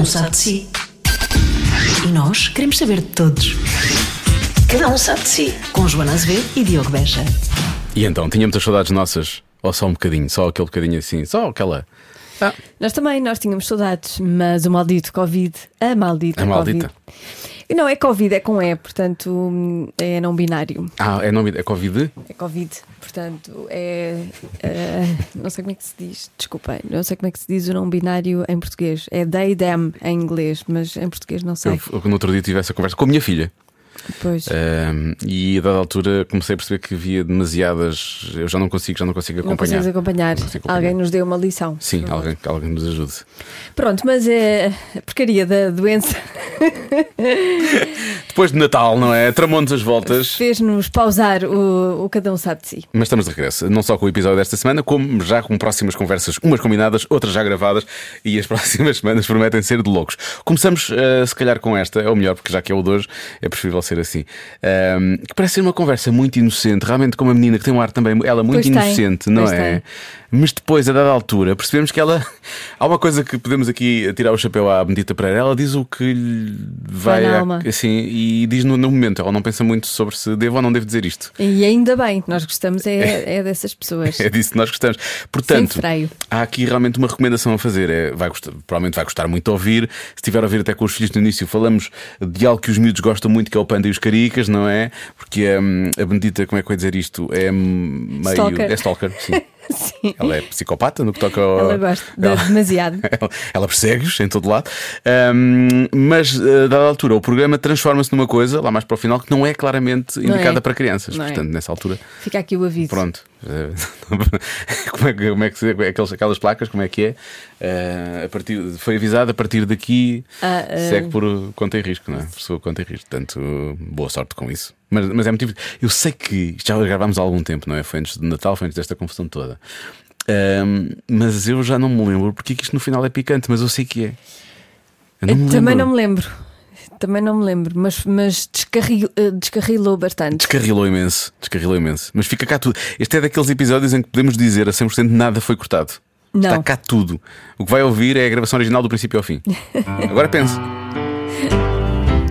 um sabe de si. E nós queremos saber de todos. Cada um sabe de si. Com Joana Azevedo e Diogo Beja. E então, tinha muitas saudades nossas? Ou só um bocadinho? Só aquele bocadinho assim? Só aquela. Ah, Nós também, nós tínhamos saudades, mas o maldito Covid, a maldita A maldita. Covid. E Não, é Covid, é com E, portanto é não binário. ah, é nome é Covid? É Covid, portanto é. eh, não sei como é que se diz, desculpem, não sei como é que se diz o não binário em português. É they, them em inglês, mas em português não sei. Eu, eu no outro dia tive essa conversa com a minha filha. Pois. E a dada altura comecei a perceber que havia demasiadas. Eu já não consigo, já não consigo não acompanhar. consegues acompanhar. Não acompanhar. Alguém nos deu uma lição. Sim, alguém, alguém nos ajude. Pronto, mas é a porcaria da doença Depois de Natal, não é? Tramou-nos as voltas. fez-nos pausar o, o Cada um sabe de si. Mas estamos de regresso, não só com o episódio desta semana, como já com próximas conversas, umas combinadas, outras já gravadas, e as próximas semanas prometem ser de loucos. Começamos, eh, se calhar, com esta, é o melhor, porque já que é o de hoje, é preferível ser assim. Ahm, que parece ser uma conversa muito inocente, realmente com uma menina que tem um ar também, ela muito Pois tem, inocente, não pois é? tem. Mas depois, a dada altura, percebemos que ela. Há uma coisa que podemos aqui tirar o chapéu à Benedita Pereira. Ela diz o que lhe vai. Vai a- assim, e diz no, no momento. Ela não pensa muito sobre se devo ou não devo dizer isto. E ainda bem, nós gostamos é, é dessas pessoas. É disso que nós gostamos. Portanto, há aqui realmente uma recomendação a fazer. É, vai gostar- provavelmente vai gostar muito de ouvir. Se estiver a ouvir até com os filhos no início, falamos de algo que os miúdos gostam muito, que é o Panda e os Caricas, não é? Porque hum, a Benedita, como é que eu ia dizer isto? É meio. Stalker. É stalker, sim. Sim. Ela é psicopata no que toca ao. Ela gosta Ela- demasiado. ela, ela persegue-os em todo lado. Hum, mas, a dada altura, o programa transforma-se numa coisa, lá mais para o final, que não é claramente Não indicada é. para crianças. Não é. Portanto, nessa altura. Fica aqui o aviso. Pronto. Como é que, como é que se- aquelas, aquelas placas, como é que é? Eh, a partir, foi avisado a partir daqui Ah, ah. segue por conta e risco, não é? Por sua conta e risco. Portanto, boa sorte com isso. Mas, mas é difícil. Eu sei que isto já gravámos há algum tempo, não é? Foi antes de Natal, foi antes desta confusão toda. Mas eu já não me lembro porque é que isto no final é picante, mas eu sei que é. Eu não também lembro. não me lembro. Também não me lembro, mas, mas descarri- eh, descarrilou bastante. Descarrilou imenso, descarrilou imenso. Mas fica cá tudo. Este é daqueles episódios em que podemos dizer a 100% nada foi cortado. Não. Está cá tudo. O que vai ouvir é a gravação original do princípio ao fim. Agora pense.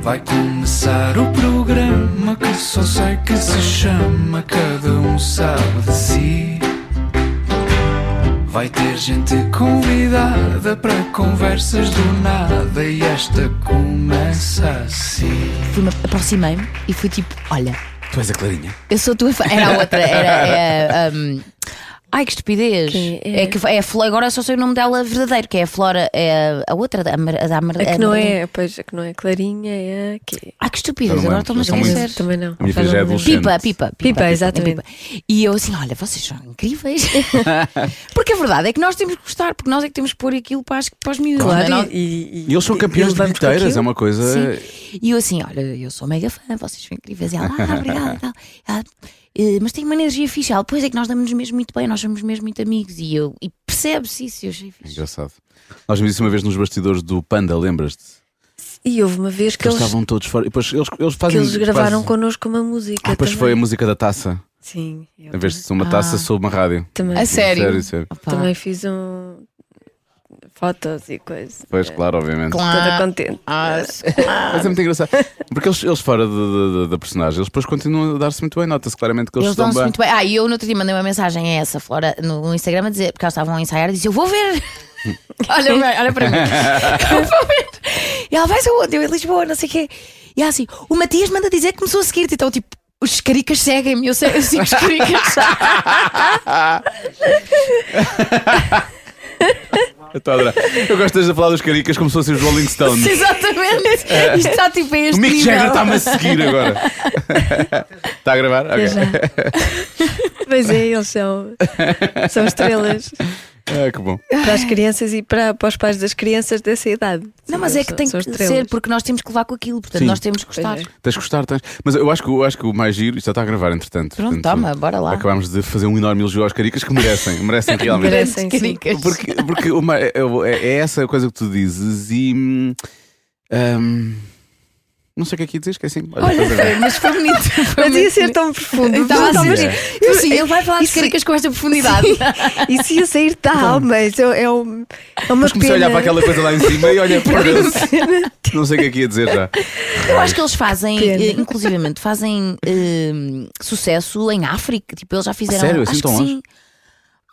Vai começar o programa que só sei que se chama Cada um sabe de si. Vai ter gente convidada para conversas do nada e esta começa assim. Fui-me, aproximei-me e fui tipo: Olha, Tu és a Clarinha. eu sou tua fã. Era a outra, era. é, um, Ai que estupidez! Quem é? É que é a Flora, agora só sei o nome dela verdadeiro, que é a Flora, é a outra, a, a da Mar- A que não é, pois, a que não é Clarinha é a que. Ai que estupidez, agora estou-me a esquecer. Também não. A minha filha já é adolescente. Pipa, pipa, Pipa, exatamente. E eu assim, olha, vocês são incríveis. porque a verdade é que nós temos que gostar, porque nós é que temos que pôr aquilo para, as, para os miúdos. não é? Claro, e, e- E eles são campeões de bilheteiras, é uma coisa. Sim. E eu assim, olha, eu sou mega fã, vocês são incríveis. E ela, ah, obrigada e tal. "Eh, mas tem uma energia fixe. Ela, pois é que nós damos-nos mesmo muito bem, nós somos mesmo muito amigos. E, eu, e percebe-se isso, eu achei fixe. Engraçado. Nós vimos isso uma vez nos bastidores do Panda, lembras-te? E houve uma vez que Eles eles, estavam todos fora. E depois eles, eles que fazem. eles gravaram fazem- connosco uma música. Ah, depois também. foi a música da taça. Sim, eu Em vez de ser uma taça, Ah. sou uma rádio. também, A sério? Sério, sério. Também fiz um. Fotos e coisas. Pois, claro, obviamente. Toda claro. contente. Ah, Mas é muito engraçado. Porque eles, eles fora da- personagem, eles depois continuam a dar-se muito bem. Nota-se claramente que eles, Eles estão bem. muito bem. Ah, e eu no outro dia mandei uma mensagem a essa Flora no Instagram a dizer, porque elas estavam a ensaiar, e disse: Eu vou ver. olha, olha para mim. Eu vou ver. E ela vai aonde? Eu em Lisboa, não sei o quê. E ela assim: O Matias manda dizer que começou a seguir-te. Então, tipo, os caricas seguem-me, eu, sei, eu sigo os caricas. Eu estou a adorar. Eu gosto de falar dos caricas como se fossem os Rolling Stones. Exatamente. Isto está tipo a O este Mick nível. Jagger está-me a seguir agora. Está a gravar? Ok. Pois é, eles são, são estrelas Ah, que bom. para as crianças e para, para os pais das crianças dessa idade. Não, mas é que tem que estrelas. ser, porque nós temos que levar com aquilo, portanto Sim. nós temos que gostar. Pois é. Tens de gostar, tens. Mas eu acho que, eu acho que o mais giro, isto já está a gravar, entretanto. Pronto, Portanto, toma, bora lá. Acabámos de fazer um enorme elogio aos caricas que merecem, merecem realmente. Merecem. Caricas. Porque, porque uma- é, é- é essa coisa que tu dizes e. hum, Não sei o que é que ia dizer, esqueci. Olha, Olha, mas foi bonito. Foi Mas ia ser tão profundo. Estava Não, mas- é. eu sim, Ele vai falar de isso- caricas com esta profundidade. Isso ia sair da alma. Isso é, é, um- é uma Depois comecei a olhar pena. para aquela coisa lá em cima e olha, perdeu-se. Não sei o que é que ia dizer já. Eu acho que eles fazem, Pena. eh, inclusivamente, fazem eh, sucesso em África. Tipo, eles já fizeram. sério? Assim acho tão longe? sim.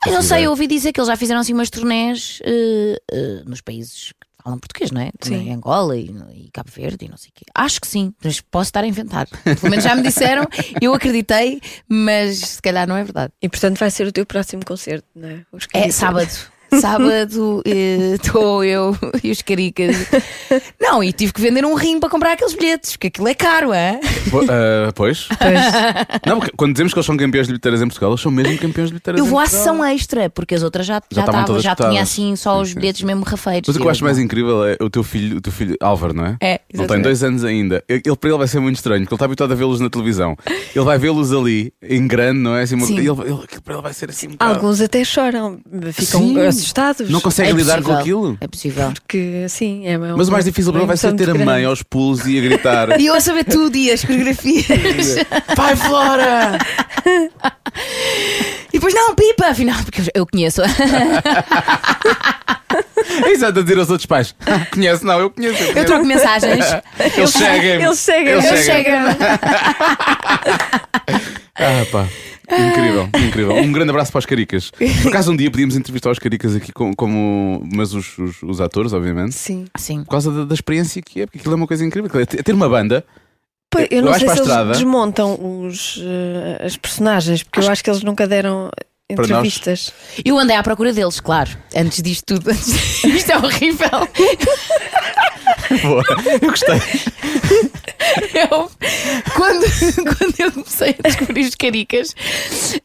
Eu não sei, eu ouvi dizer que eles já fizeram assim umas turnés eh, eh, nos países que falam português, não é? Também Sim. Angola e, e Cabo Verde e não sei o quê. Acho que sim, mas posso estar a inventar. Pelo menos já me disseram, eu acreditei, mas se calhar não é verdade. E portanto vai ser o teu próximo concerto, não é? É sábado. Sábado estou eu e os caricas. Não, e tive que vender um rim para comprar aqueles bilhetes, porque aquilo é caro, é? Po- ah, pois. Não, quando dizemos que eles são campeões de bilheteiras em Portugal, eles são mesmo campeões de bilheteiras Eu em vou à sessão extra, porque as outras já, já, todas já tinha assim só os sim, bilhetes mesmo rafeiros. Mas o que eu acho mais incrível é o teu filho, o teu filho Álvaro, não é? É, Ele tem exatamente. dois anos ainda. Ele, para ele vai ser muito estranho, porque ele está habituado a vê-los na televisão. Ele vai vê-los ali, em grande, não é? Assim, uma- ele, ele- aquilo para ele vai ser assim um bocado- Alguns até choram, ficam Sim. Assustados. Não consegue É lidar com possível, aquilo. É possível. Porque sim, é uma- Mas o mais difícil para vai ser ter a mãe aos pulos e a gritar: E eu a saber tudo e as coreografias. Vai, Flora! e depois, não, pipa, afinal, porque eu- eu conheço. Exato a dizer aos outros pais: "Ah, Conhece, não, eu conheço. Eu troco mensagens. Eles seguem. Eles seguem. Eles Eu chego. Ah, pá. Incrível, incrível. Um grande abraço para os caricas. Por acaso um dia podíamos entrevistar os caricas aqui com- como, mas os, os, os atores, obviamente. Sim. Sim. Por causa da, da experiência que é, porque aquilo é uma coisa incrível. É ter uma banda. Pois, eu Eu não acho sei se eles desmontam os, eh, as personagens, porque eu acho que eles nunca deram Para nós. entrevistas. Eu andei à procura deles, claro. Antes disto tudo. Antes... Isto é horrível. Boa. Eu gostei. Eu, quando, quando eu comecei a descobrir os caricas,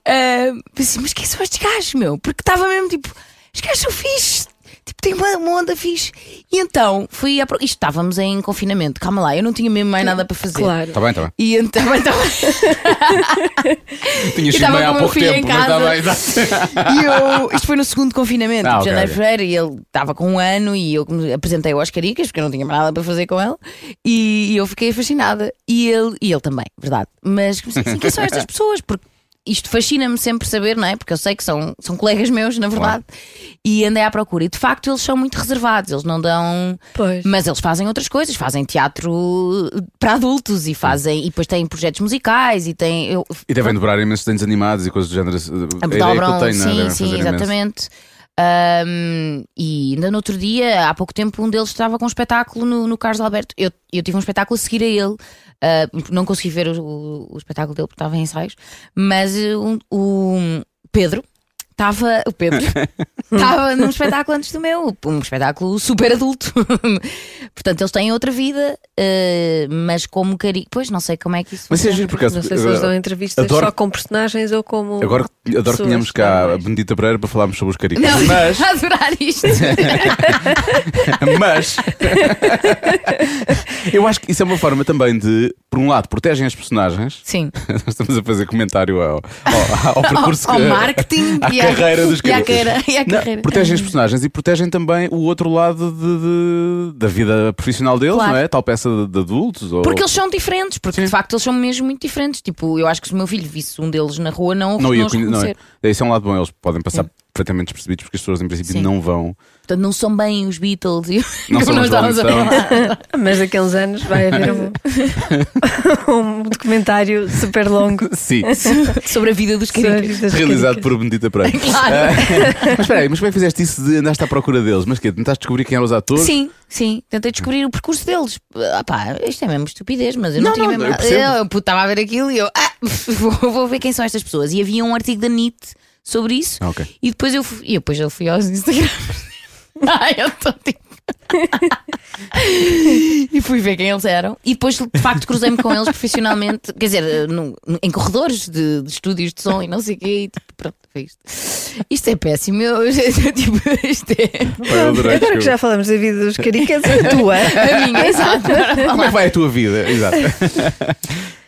ah, pensei, mas quem são estes gajos, meu? Porque estava mesmo tipo, os gajos são fixe. Tipo, tem uma, uma onda fixe. E então fui a. pro- Isto estávamos em confinamento, calma lá, eu não tinha mesmo mais nada para fazer. Claro. Está bem, está bem. E então, então Tinha Eu sido estava bem há o pouco filho em tempo, mas casa. bem. exato. E eu, isto foi no segundo confinamento, Ah, tipo, ok, janeiro, fevereiro, e ele estava com um ano e eu me apresentei-o às caricas, porque eu não tinha mais nada para fazer com ele, e, eu fiquei fascinada. E ele, e ele também, verdade. Mas comecei assim, quem são estas pessoas? Porque isto fascina-me sempre saber, não é? Porque eu sei que são, são colegas meus, na verdade. E andei à procura. E de facto eles são muito reservados, eles não dão. Pois. Mas eles fazem outras coisas, fazem teatro para adultos e fazem. E depois têm projetos musicais e têm. Eu, E devem dobrar imensos desenhos animados e coisas do género. A ideia que dobram, eu tenho, não é? sim, sim, fazer imenso. Ahm, e ainda no outro dia, há pouco tempo, um deles estava com um espetáculo no, no Carlos Alberto. Eu, eu tive um espetáculo a seguir a ele. Ah, não consegui ver o, o- o espetáculo dele porque estava em ensaios, mas eh, um- o Pedro estava. O Pedro estava num espetáculo antes do meu, um espetáculo super adulto. Portanto, eles têm outra vida, eh, mas como cari. Pois não sei como é que isso Mas isso é funciona. giro por acaso. Não sei se eles dão entrevistas adoro- só com personagens ou como. Agora adoro que tenhamos cá a. Benedita Pereira para falarmos sobre os caricas. Não, Mas, a adorar isto. mas eu acho que isso é uma forma também de, por um lado, protegem as personagens. Sim. Nós estamos a fazer comentário ao, ao, ao percurso ao que- marketing e à- carreira dos e caricas. carreira- e Não, protegem as personagens e protegem também o outro lado de- de- da vida profissional deles, Claro. não é? Tal peça de, de adultos. Ou... Porque eles são diferentes, porque Sim. de facto eles são mesmo muito diferentes. Tipo, eu acho que se o meu filho visse um deles na rua, não, não não, ia os conhe- não é. Esse é um lado bom, eles podem passar perfeitamente despercebidos porque as pessoas em princípio Sim. não vão. Portanto, não são bem os Beatles e Não como são nós estávamos a falar. Mas uns anos vai haver um, um documentário super longo Sim. sobre a vida dos caricas. Realizado caricas. por Benedita Pereira. Claro. mas espera aí, mas como é que fizeste isso de andaste à procura deles? Mas que Tentaste descobrir quem eram os atores? Sim, sim, tentei descobrir o percurso deles. Ah, pá, isto é mesmo estupidez, mas eu não, Não, tinha não, mesmo eu estava a ver aquilo e eu ah, vou, vou ver quem são estas pessoas. E havia um artigo da NIT sobre isso. Ah, ok. E depois eu fui, e depois eu fui aos Instagram. Ai, eu estou tipo. e fui ver quem eles eram. E depois, de facto, cruzei-me com eles profissionalmente, quer dizer, no- no- em corredores de, de estúdios de som e não sei o quê. E, tipo, pronto, foi isto. Isto é péssimo. Eu, tipo, isto é. Eu Agora que já falamos da vida dos caricas, a tua. A minha, exato. Como é que vai a tua vida? Exato.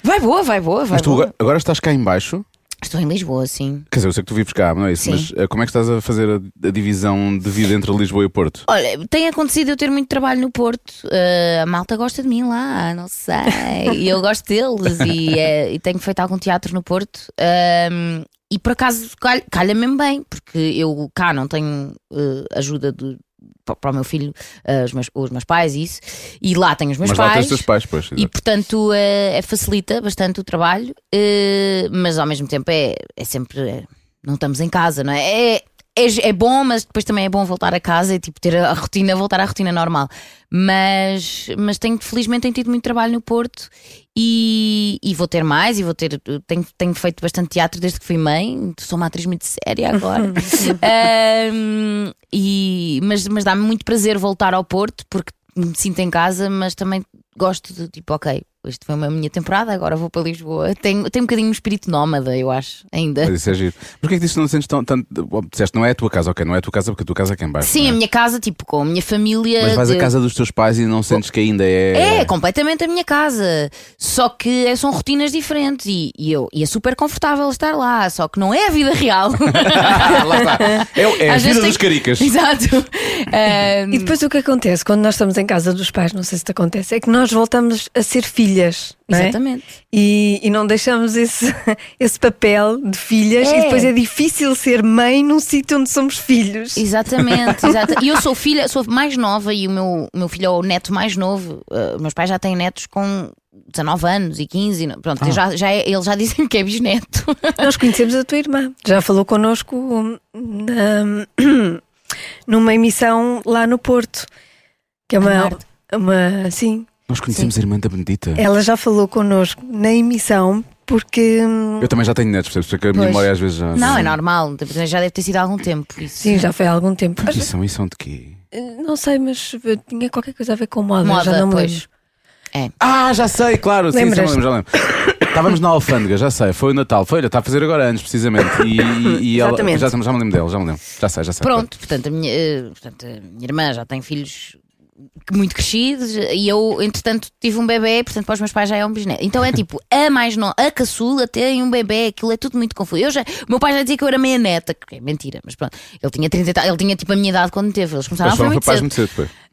Vai boa, vai boa, vai Mas tu boa. agora, agora estás cá em baixo Estou em Lisboa, sim. Quer dizer, eu sei que tu vives cá, não é isso? Sim. Mas eh, como é que estás a fazer a, a divisão de vida entre Lisboa e Porto? Olha, tem acontecido eu ter muito trabalho no Porto. Uh, a malta gosta de mim lá, não sei. e eu gosto deles e, eh, e tenho feito algum teatro no Porto. Um, e por acaso calha, calha mesmo bem, porque eu cá não tenho ajuda de, para o meu filho, uh, os, meus, os meus pais e isso. E lá tenho os meus Mas lá tens pais. os teus pais, pois. E portanto eh, facilita bastante o trabalho, eh, mas ao mesmo tempo é, é sempre. é, não estamos em casa, não é? É, é? é bom, mas depois também é bom voltar a casa e tipo, ter a, rotina, voltar à rotina normal. Mas, mas tenho, felizmente, tenho tido muito trabalho no Porto e, e vou ter mais. E vou ter. Tenho, tenho feito bastante teatro desde que fui mãe, sou uma atriz muito séria agora. Ahm, e, mas mas dá-me muito prazer voltar ao Porto porque me sinto em casa, mas também gosto de tipo, ok, isto foi uma minha temporada, agora vou para Lisboa. Tenho, tenho um bocadinho um espírito nómada, eu acho, ainda. Mas isso é giro. Porquê é que disse que não te sentes tão. tanto disseste, não é a tua casa, ok, não é a tua casa porque a tua casa é aqui em baixo. Sim, não a é? minha casa, tipo, com a minha família. Mas vais à de- casa dos teus pais e não sentes que ainda é. É, completamente a minha casa. Só que é- são rotinas diferentes e, e eu, e é super confortável estar lá. Só que não é a vida real. lá está. É, é a vida dos caricas. Exato. Ahm, E depois o que acontece quando nós estamos em casa dos pais, não sei se te acontece, é que nós voltamos a ser filhas. Não é? Exatamente. E, e não deixamos esse, esse papel de filhas É. e depois é difícil ser mãe num sítio onde somos filhos. Exatamente, exata- E eu sou filha, sou mais nova e o meu, o meu filho é o neto mais novo. Uh, meus pais já têm netos com 19 anos e 15. não- Pronto, já, já é- eles já dizem que é bisneto. Nós conhecemos a tua irmã, já falou connosco hum, na- numa emissão lá no Porto, que é uma, uma sim, Nós conhecemos a irmã da Benedita. ela já falou connosco na emissão porque hum, Eu também já tenho netos, percebes? Porque a minha memória às vezes já. Não, é normal, já deve ter sido há algum tempo. Isso. sim, já foi há algum tempo. E são, e são de quê? Não sei, mas eh, tinha qualquer coisa a ver com moda, Moda, já não me pois. lembro. Ah, já sei, claro, sim, sim, já lembro, já lembro. Estávamos na alfândega, já sei, foi o Natal, foi, olha, está a fazer agora anos, precisamente. E, e- e ela, Exatamente. já, já me lembro dele, já me lembro. Já sei, já sei. Pronto, portanto a, minha, eh, portanto, a minha irmã já tem filhos muito crescidos e eu, entretanto, tive um bebê, portanto, para os meus pais já é um bisneto. Então é tipo, a mais nova, a caçula tem um bebê, aquilo é tudo muito confuso. Eu já, meu pai já dizia que eu era meia neta, que é mentira, mas pronto, ele tinha 30 e tal, ele tinha tipo a minha idade quando teve, eles começaram Mas a foram muito rapazes cedo. muito cedo depois.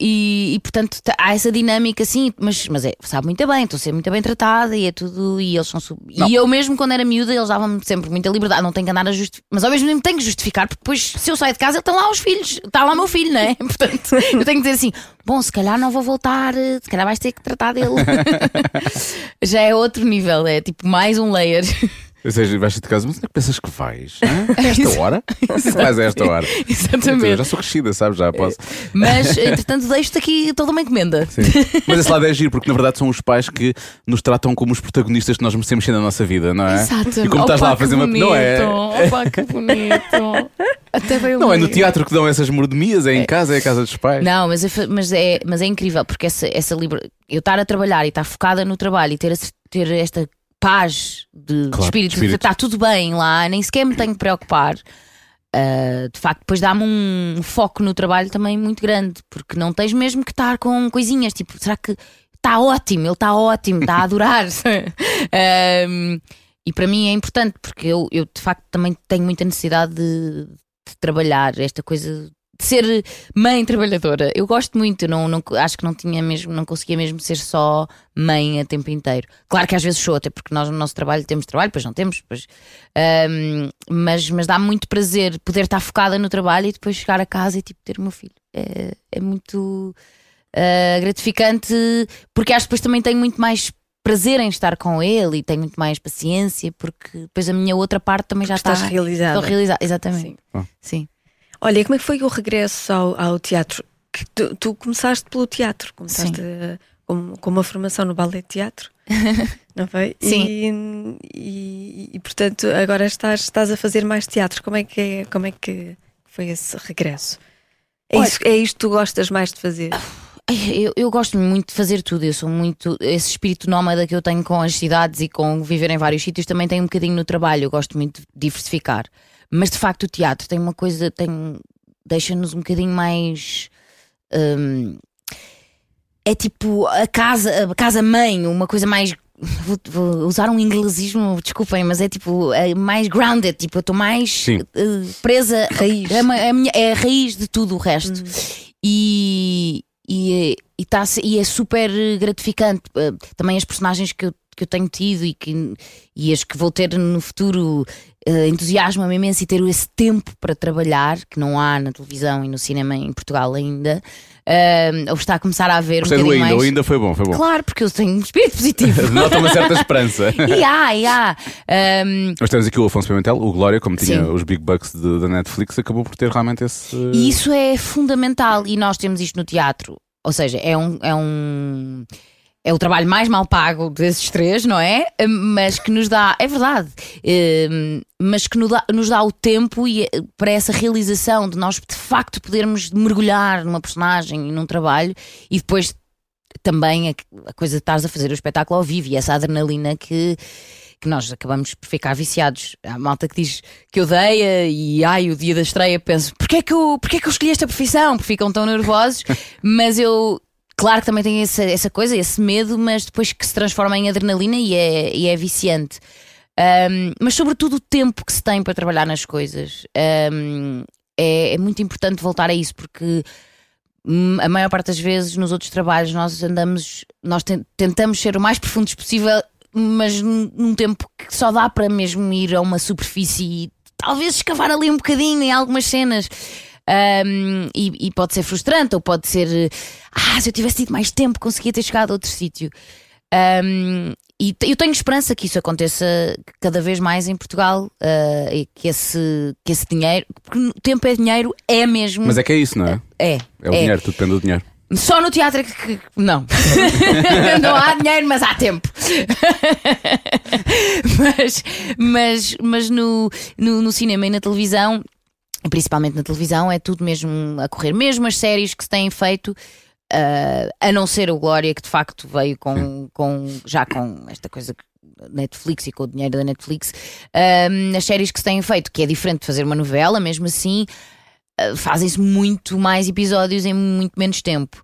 E, e, portanto há essa dinâmica assim, mas, mas é, sabe muito bem, estou a ser muito bem tratada e é tudo, e eles são sub- E eu mesmo quando era miúda, eles davam-me sempre muita liberdade, não tenho que andar a justificar, mas ao mesmo tempo tenho que justificar, porque depois se eu saio de casa, estão lá os filhos, está lá o meu filho, não é? Portanto, eu tenho que dizer assim: bom, se calhar não vou voltar, eh, se calhar vais ter que tratar dele. Já é outro nível, é tipo mais um layer. Ou seja, vais de casa, mas onde é que pensas que vais? hã? A esta hora? Vais a esta hora. Eu Exatamente. já sou crescida, sabes? Já posso. Mas entretanto, deixo-te aqui toda uma encomenda. Sim. Mas esse lado é giro, porque na verdade são os pais que nos tratam como os protagonistas que nós merecemos ser na nossa vida, não é? Exato. E como estás lá a fazer uma. Não é? Opa, que bonito. Até veio Não é no teatro que dão essas mordomias, é em casa, é a casa dos pais. Não, mas é, mas é, mas é incrível porque essa, essa liber... eu estar a trabalhar e estar focada no trabalho e ter, esse- ter esta paz de, Claro, espírito, de espírito. está tudo bem lá, nem sequer me tenho que preocupar. Ah, de facto, depois dá-me um foco no trabalho também muito grande, porque não tens mesmo que estar com coisinhas tipo, será que está ótimo? Ele está ótimo, está a adorar. Ahm, e para mim é importante, porque eu, eu de facto também tenho muita necessidade de, de trabalhar esta coisa de ser mãe trabalhadora. Eu gosto muito, não, não- acho que não tinha mesmo, não conseguia mesmo ser só mãe a tempo inteiro. Claro que às vezes sou, até porque nós no nosso trabalho temos trabalho, depois não temos, depois, Ahm, mas, mas dá muito prazer poder estar focada no trabalho e depois chegar a casa e tipo ter o meu filho. É, é muito ah, gratificante porque acho que depois também tenho muito mais prazer em estar com ele e tenho muito mais paciência porque depois a minha outra parte também já Estás está realizada. Estou realizada, exatamente. Sim. Ah. Sim. Olha, como é que foi o regresso ao, ao teatro? Tu, tu começaste pelo teatro, começaste com, com uma formação no ballet de teatro, não foi? Sim. E, e, e, portanto agora estás, estás a fazer mais teatro. Como é que, é, como é que foi esse regresso? É, Olha- isso, é isto que tu gostas mais de fazer? Eu, eu gosto muito de fazer tudo. Eu sou muito. Esse espírito nómada que eu tenho com as cidades e com viver em vários sítios também tem um bocadinho no trabalho. Eu gosto muito de diversificar. Mas de facto, o teatro tem uma coisa. Tem, deixa-nos um bocadinho mais. hum, é tipo a casa, a casa mãe, uma coisa mais Vou, vou usar um inglesismo, desculpem, mas é tipo é mais grounded, tipo, eu estou mais eh, presa. Raiz. É, uma- é a minha- é a raiz de tudo o resto. E, e, é- e, tá, e é super gratificante. Eh, Também as personagens que eu, que eu tenho tido e, que, e as que vou ter no futuro eh, entusiasmam-me imenso e ter esse tempo para trabalhar, que não há na televisão e no cinema em Portugal ainda. Eh, ou está a começar a haver Gostei um bocadinho ainda, mais. ainda foi bom, foi bom. Claro, porque eu tenho um espírito positivo. Nota uma certa esperança. e há, e há. Ehm, Mas temos aqui o Afonso Pimentel, o Glória, como tinha Sim. os big bucks da Netflix, acabou por ter realmente esse. E isso é fundamental. E nós temos isto no teatro. Ou seja, é um. É um é o trabalho mais mal pago desses três, não é? Mas que nos dá, é verdade, hum, mas que nos dá, nos dá o tempo e, eh, para essa realização de nós de facto podermos mergulhar numa personagem e num trabalho e depois também a, coisa de estares a fazer o espetáculo ao vivo e essa adrenalina que, que nós acabamos por ficar viciados. Há malta que diz que odeia e ai, o dia da estreia penso, porquê é que eu, porquê é que eu escolhi esta profissão? Porque ficam tão nervosos, mas eu. Claro que também tenho essa, essa coisa, esse medo, mas depois que se transforma em adrenalina e é, e é viciante. Um, mas sobretudo o tempo que se tem para trabalhar nas coisas. Um, é, é muito importante voltar a isso, porque hum, a maior parte das vezes nos outros trabalhos nós andamos, nós ten- tentamos ser o mais profundos possível, mas num, num tempo que só dá para mesmo ir a uma superfície e talvez escavar ali um bocadinho em algumas cenas. Um, e, e pode ser frustrante, ou pode ser ah, se eu tivesse tido mais tempo, conseguia ter chegado a outro sítio. Um, e eu tenho esperança que isso aconteça cada vez mais em Portugal, uh, e que esse, que esse dinheiro, porque o tempo é dinheiro, é mesmo. Mas é que é isso, não é? é, É o dinheiro, tudo depende do dinheiro. Só no teatro é que, que- não. não há dinheiro, mas há tempo. mas mas, mas no, no, no cinema e na televisão, principalmente na televisão, é tudo mesmo a correr. Mesmo as séries que se têm feito. ah, a não ser o Glória, que de facto veio com, com já com esta coisa que- Netflix e com o dinheiro da Netflix, ah, as séries que se têm feito, que é diferente de fazer uma novela, mesmo assim, uh, fazem-se muito mais episódios em muito menos tempo.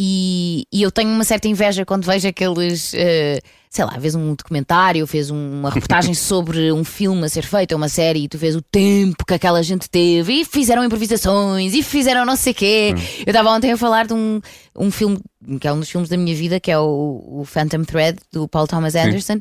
E, e eu tenho uma certa inveja quando vejo aqueles, uh, sei lá, vês um documentário, fez uma reportagem sobre um filme a ser feito, ou uma série, e tu vês o tempo que aquela gente teve, e fizeram improvisações, e fizeram não sei quê. Eu estava ontem a falar de um, um filme, que é um dos filmes da minha vida, que é o, o Phantom Thread, do Paul Thomas Anderson.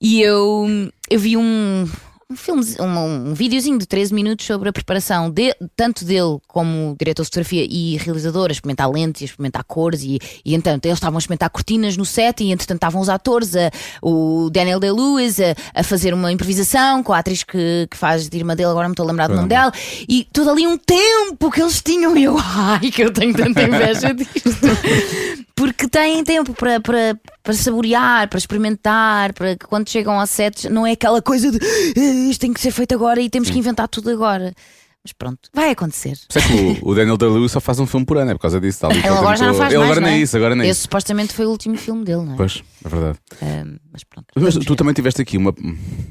E eu, eu vi um, um filme, um, um videozinho de 13 minutos sobre a preparação de, tanto dele como diretor de fotografia e realizador, a experimentar lentes, a experimentar cores e, e então eles estavam a experimentar cortinas no set e entretanto estavam os atores, a- o Daniel Day-Lewis a, a fazer uma improvisação com a atriz que, que faz de irmã dele, agora não estou a lembrar do nome dela, e todo ali um tempo que eles tinham e eu, ai que eu tenho tanta inveja disto. Porque têm tempo para, para, para saborear, para experimentar, para que quando chegam ao set não é aquela coisa de "Ah, isto tem que ser feito agora e temos que inventar tudo agora. Mas pronto, vai acontecer. Isso é que o, o Daniel Day-Lewis só faz um filme por ano, é por causa disso. Tal, Ele agora já não faz Ele mais, agora não é? isso, agora nem Esse isso. supostamente foi o último filme dele, não é? Pois, é verdade. Mas pronto. Mas tu ver. também tiveste aqui uma,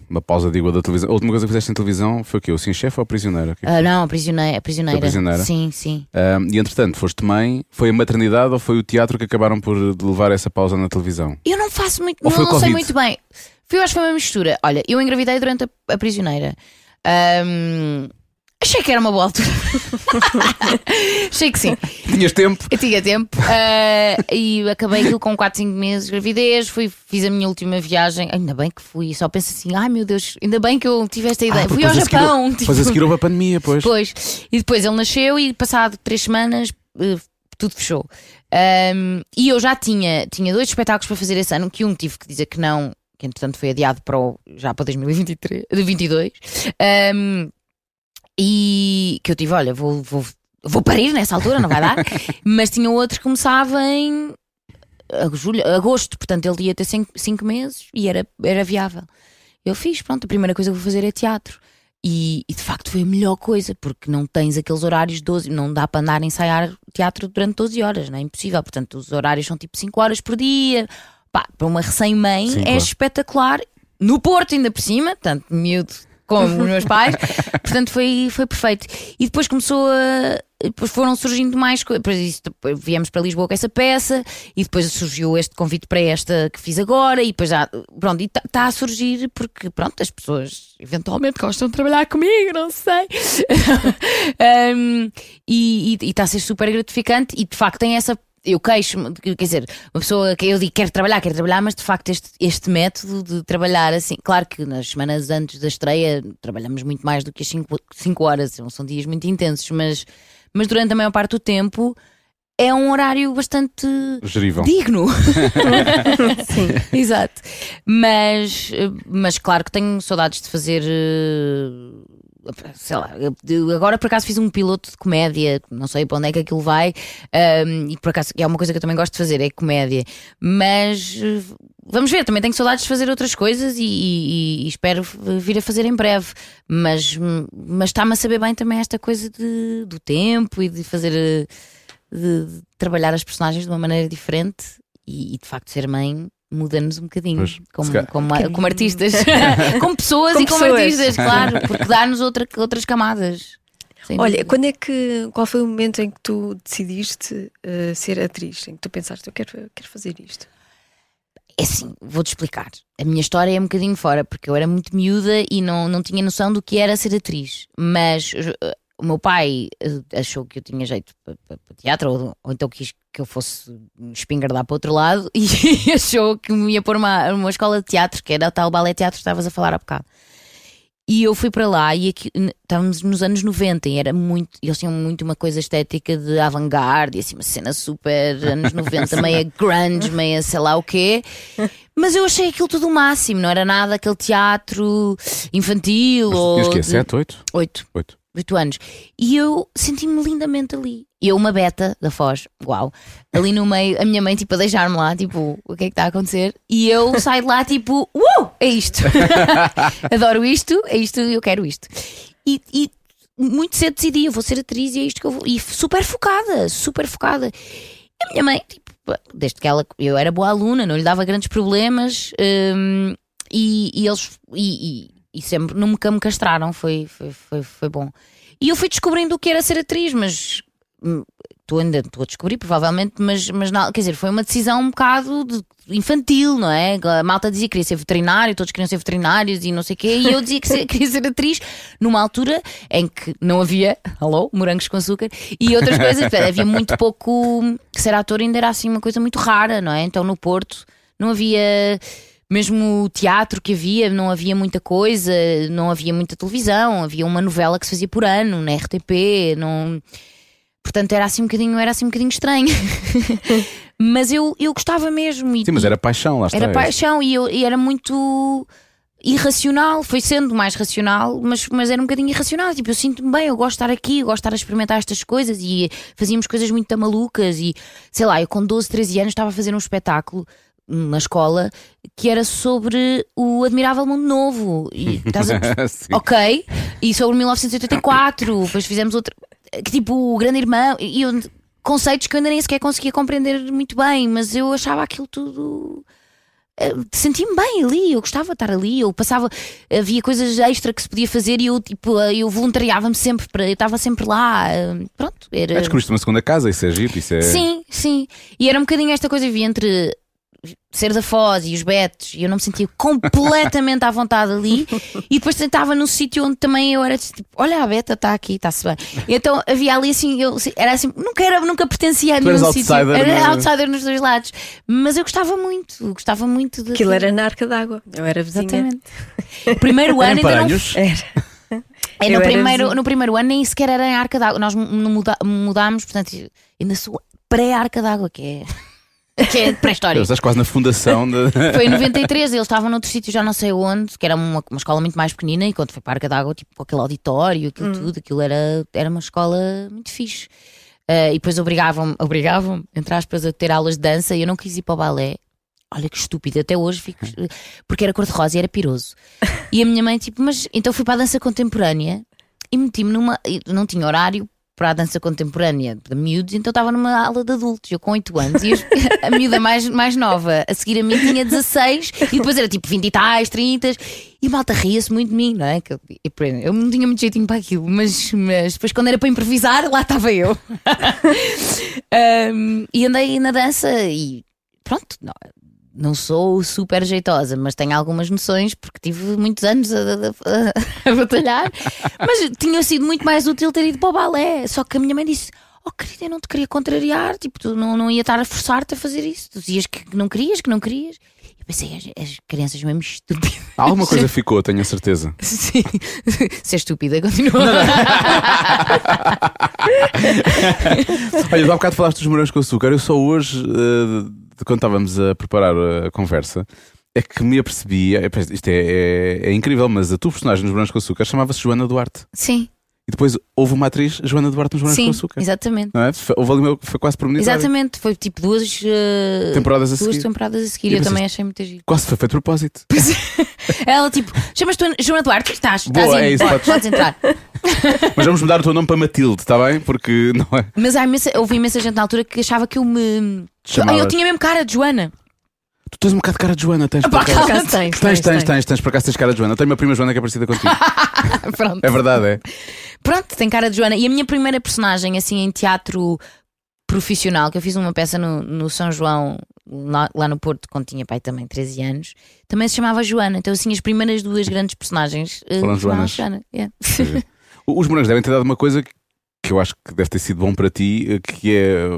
uma pausa, digo, da televisão. A última coisa que fizeste em televisão foi o quê? O Sim Chefe ou a Prisioneira? É Ah, não, a prisioneira, a prisioneira. A prisioneira? Sim, sim. E entretanto, foste mãe, foi a maternidade ou foi o teatro que acabaram por levar essa pausa na televisão? Eu não faço muito, Ou não, não sei muito bem. Foi, eu acho que foi uma mistura. Olha, eu engravidei durante a, a prisioneira. Ahm, achei que era uma boa altura. achei que sim. Tinhas tempo? Eu tinha tempo ah, e acabei aquilo com 4, 5 meses de gravidez. Fui, fiz a minha última viagem. Ainda bem que fui. Só penso assim: ai meu Deus, ainda bem que eu tive esta ideia. Ah, fui ao a seguir- Japão. Depois a seguir houve a pandemia, pois. Depois. E depois ele nasceu e passado três semanas eh, tudo fechou. Ahm, e eu já tinha, tinha dois espetáculos para fazer esse ano, que um tive que dizer que não, que entretanto foi adiado para o- já para 2023, de 22. E que eu tive, olha, vou, vou, vou parir nessa altura, não vai dar. Mas tinha outro que começava em a- julho, agosto, portanto ele ia ter cinco, cinco meses e era, era viável. Eu fiz, pronto, a primeira coisa que vou fazer é teatro. E, e, de facto foi a melhor coisa, porque não tens aqueles horários de 12, não dá para andar a ensaiar teatro durante 12 horas, não é impossível. Portanto, os horários são tipo 5 horas por dia. Pá, para uma recém-mãe é claro. espetacular. No Porto, ainda por cima, tanto miúdo com os meus pais, portanto foi, foi perfeito. E depois começou a. Depois foram surgindo mais coisas. Depois viemos para Lisboa com essa peça e depois surgiu este convite para esta que fiz agora. E depois já. Pronto, está a surgir porque, pronto, as pessoas eventualmente gostam de trabalhar comigo, não sei. Um, e está a ser super gratificante e de facto tem essa. Eu queixo-me, quer dizer, uma pessoa que eu digo quer trabalhar, quer trabalhar, mas de facto este, este método de trabalhar assim, claro que nas semanas antes da estreia trabalhamos muito mais do que as 5 horas, são, são dias muito intensos, mas, mas durante a maior parte do tempo é um horário bastante Gerível. digno. Sim. Exato. Mas, mas claro que tenho saudades de fazer. eh, Sei lá, agora por acaso fiz um piloto de comédia, não sei para onde é que aquilo vai, ehm, e por acaso é uma coisa que eu também gosto de fazer, é comédia. Mas vamos ver, também tenho saudades de fazer outras coisas e, e- e espero vir a fazer em breve. Mas, mas está-me a saber bem também esta coisa de, do tempo e de fazer. de, de trabalhar as personagens de uma maneira diferente e, e, de facto ser mãe muda-nos um bocadinho Pois, como, se calhar. como, como artistas, como pessoas Como e como pessoas. artistas, claro, porque dá-nos outra, outras camadas. Olha, dúvida. quando é que. Qual foi o momento em que tu decidiste eh, ser atriz? Em que tu pensaste, eu quero, eu quero fazer isto? É assim, vou-te explicar. A minha história é um bocadinho fora, porque eu era muito miúda e não, não tinha noção do que era ser atriz. Mas eh, o meu pai eh, achou que eu tinha jeito para, para- para teatro, ou, ou então quis que eu fosse espingardar para outro lado, e achou que me ia pôr uma, uma escola de teatro, que era o tal balé teatro que estavas a falar há bocado. E eu fui para lá e aqui, estávamos nos anos 90 e era muito, eles tinham muito uma coisa estética de avant-garde, e assim, uma cena super anos 90, meia grunge, meia sei lá o quê. Mas eu achei aquilo tudo o máximo, não era nada aquele teatro infantil ou. Tinhas que é de- 7, 8? Oito. 8. Oito anos. E eu senti-me lindamente ali. Eu, uma beta da Foz, uau, ali no meio, a minha mãe, tipo, a deixar-me lá, tipo, o que é que está a acontecer? E eu saio de lá, tipo, uau, é isto. Adoro isto, é isto, eu quero isto. E, e muito cedo decidi, eu vou ser atriz e é isto que eu vou. E super focada, super focada. E a minha mãe, tipo, desde que ela, eu era boa aluna, não lhe dava grandes problemas hum, e, e eles, e, e- sempre nunca me castraram, foi, foi, foi, foi bom. E eu fui descobrindo o que era ser atriz, mas hum, estou ainda estou a descobrir, provavelmente, mas, mas não, quer dizer, foi uma decisão um bocado de- infantil, não é? A malta dizia que queria ser veterinário, todos queriam ser veterinários e não sei o quê, e eu dizia que queria ser atriz numa altura em que não havia, alô, morangos com açúcar e outras coisas, havia muito pouco. Ser ator ainda era assim uma coisa muito rara, não é? Então no Porto não havia. Mesmo o teatro que havia, não havia muita coisa, não havia muita televisão, havia uma novela que se fazia por ano na RTP, não... portanto era assim um bocadinho, era assim um bocadinho estranho. mas eu, eu gostava mesmo. E, Sim, mas era paixão, lá está. era paixão e, eu, e era muito irracional, foi sendo mais racional, mas, mas era um bocadinho irracional. Tipo, eu sinto-me bem, eu gosto de estar aqui, eu gosto de estar a experimentar estas coisas e fazíamos coisas muito malucas. E sei lá, eu com 12, 13 anos estava a fazer um espetáculo na escola que era sobre o Admirável Mundo Novo. E, estás a- ok, e sobre 1984, depois fizemos outra, que tipo o Grande Irmão, e eu, conceitos que eu ainda nem sequer conseguia compreender muito bem, mas eu achava aquilo tudo. eh, Sentia-me bem ali, eu gostava de estar ali, eu passava, havia coisas extra que se podia fazer e eu tipo, eh, eu voluntariava-me sempre para, eu estava sempre lá, eh, pronto, era. É, descobriste uma segunda casa, isso é giro, isso é. Sim, sim. E era um bocadinho esta coisa, havia entre ser da Foz e os Betos, e eu não me sentia completamente à vontade ali. E depois tentava num sítio onde também eu era tipo, olha, a Beta está aqui, está-se bem. E então havia ali assim, eu era assim, nunca, era, nunca pertencia a nenhum sítio. Era não outsider nos dois lados. Mas eu gostava muito, gostava muito de. Aquilo era na arca d'água. Eu era vizinha. Exatamente. O primeiro ano ainda não? Era. é, no, primeiro, no primeiro ano nem sequer era em Arca d'Água. Nós mu- muda- mudámos, portanto, ainda sou pré-Arca d'Água, que é, que é pré-história. Estás quase na fundação de. Foi em 93, eles estavam noutro sítio, já não sei onde, que era uma, uma escola muito mais pequenina. E quando foi para a Arca d'Água, tipo, com aquele auditório, aquilo tudo, aquilo era, era uma escola muito fixe. Ah, e depois obrigavam-me, obrigavam entre aspas, a ter aulas de dança e eu não quis ir para o balé. Olha que estúpido, até hoje fico. Porque era cor-de-rosa e era piroso. E a minha mãe, tipo, mas então fui para a dança contemporânea e meti-me numa. Não tinha horário para a dança contemporânea de miúdos, então estava numa aula de adultos, eu com 8 anos, e a miúda mais, mais nova a seguir a mim tinha 16 e depois era tipo 20 e tais, 30 e malta ria-se muito de mim, não é? Eu não tinha muito jeitinho para aquilo, mas, mas depois quando era para improvisar, lá estava eu. Um, e andei na dança e pronto, não, não sou super jeitosa, mas tenho algumas noções porque tive muitos anos a, a- a- a batalhar. Mas tinha sido muito mais útil ter ido para o balé. Só que a minha mãe disse: Oh, querida, eu não te queria contrariar, tipo, tu não, não ia estar a forçar-te a fazer isso. Tu dizias que não querias, que não querias. Eu pensei, as, as crianças mesmo estúpidas. Alguma coisa ficou, tenho a certeza. Sim, se é estúpida, continua. Olha, há bocado falaste dos morangos com açúcar. Eu só hoje, de quando estávamos a preparar a conversa, é que me apercebi. é, Isto é, é- é incrível, mas a tua personagem nos morangos com açúcar chamava-se Joana Duarte. Sim, E depois houve uma atriz, Joana Duarte, nos morangos sim, com açúcar. exatamente. Não é? Foi- Houve ali uma, foi quase premonitório. Exatamente, foi tipo duas eh, Temporadas a duas seguir. temporadas a seguir. E Eu pensas- também achei muito giro. Quase foi feito de propósito. Ela tipo, chamas-te Joana Duarte? Estás, Boa, estás é isso, pode- podes- podes entrar. Mas vamos mudar o teu nome para Matilde, está bem? Porque não é. Mas há imensa, houve imensa gente na altura que achava que eu me. Chamavas. Eu tinha mesmo cara de Joana. Tu tens um bocado de cara de Joana, tens acaso. Por acaso tens, Tens, tens, tens, tens, por acaso tens cara de Joana. Eu tenho uma prima Joana que é parecida contigo. Pronto. É verdade, é. Pronto, tem cara de Joana. E a minha primeira personagem, assim, em teatro profissional, que eu fiz uma peça no, no São João, lá, lá no Porto, quando tinha pai também 13 anos, também se chamava Joana. Então, assim, as primeiras duas grandes personagens eh, Foram chamavam-se Joanas. Joana. Yeah. Os morangos devem ter dado uma coisa que eu acho que deve ter sido bom para ti, eh, que é,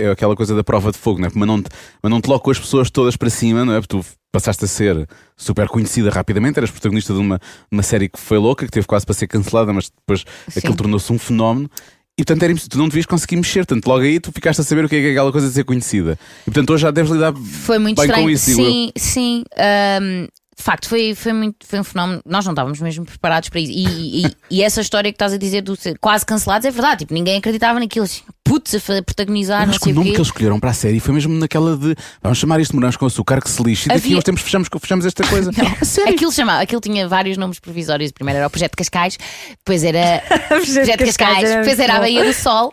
é aquela coisa da prova de fogo, não é? Mas não, te, mas não te colocou as pessoas todas para cima, não é? Porque tu passaste a ser super conhecida rapidamente, eras protagonista de uma, uma série que foi louca, que teve quase para ser cancelada, mas depois Sim. aquilo tornou-se um fenómeno. E portanto era, tu não devias conseguir mexer, portanto logo aí tu ficaste a saber o que é, que é aquela coisa de ser conhecida. E portanto hoje já deves lidar Foi muito bem estranho. com isso, sim, sim. ahm, de facto, foi, foi, muito, foi um fenómeno. Nós não estávamos mesmo preparados para isso. E, e- e essa história que estás a dizer do ser quase cancelados é verdade. Tipo, ninguém acreditava naquilo. Assim, putz, a protagonizar, Eu não acho que sei o nome que eles escolheram para a série foi mesmo naquela de vamos chamar isto de morangos com açúcar que se lixe e daqui Havia- uns tempos fechamos, fechamos esta coisa. Sério? Aquilo, chamava, aquilo tinha vários nomes provisórios. Primeiro era o Projeto Cascais, depois era Projeto Cascais, depois era a Baía do Sol.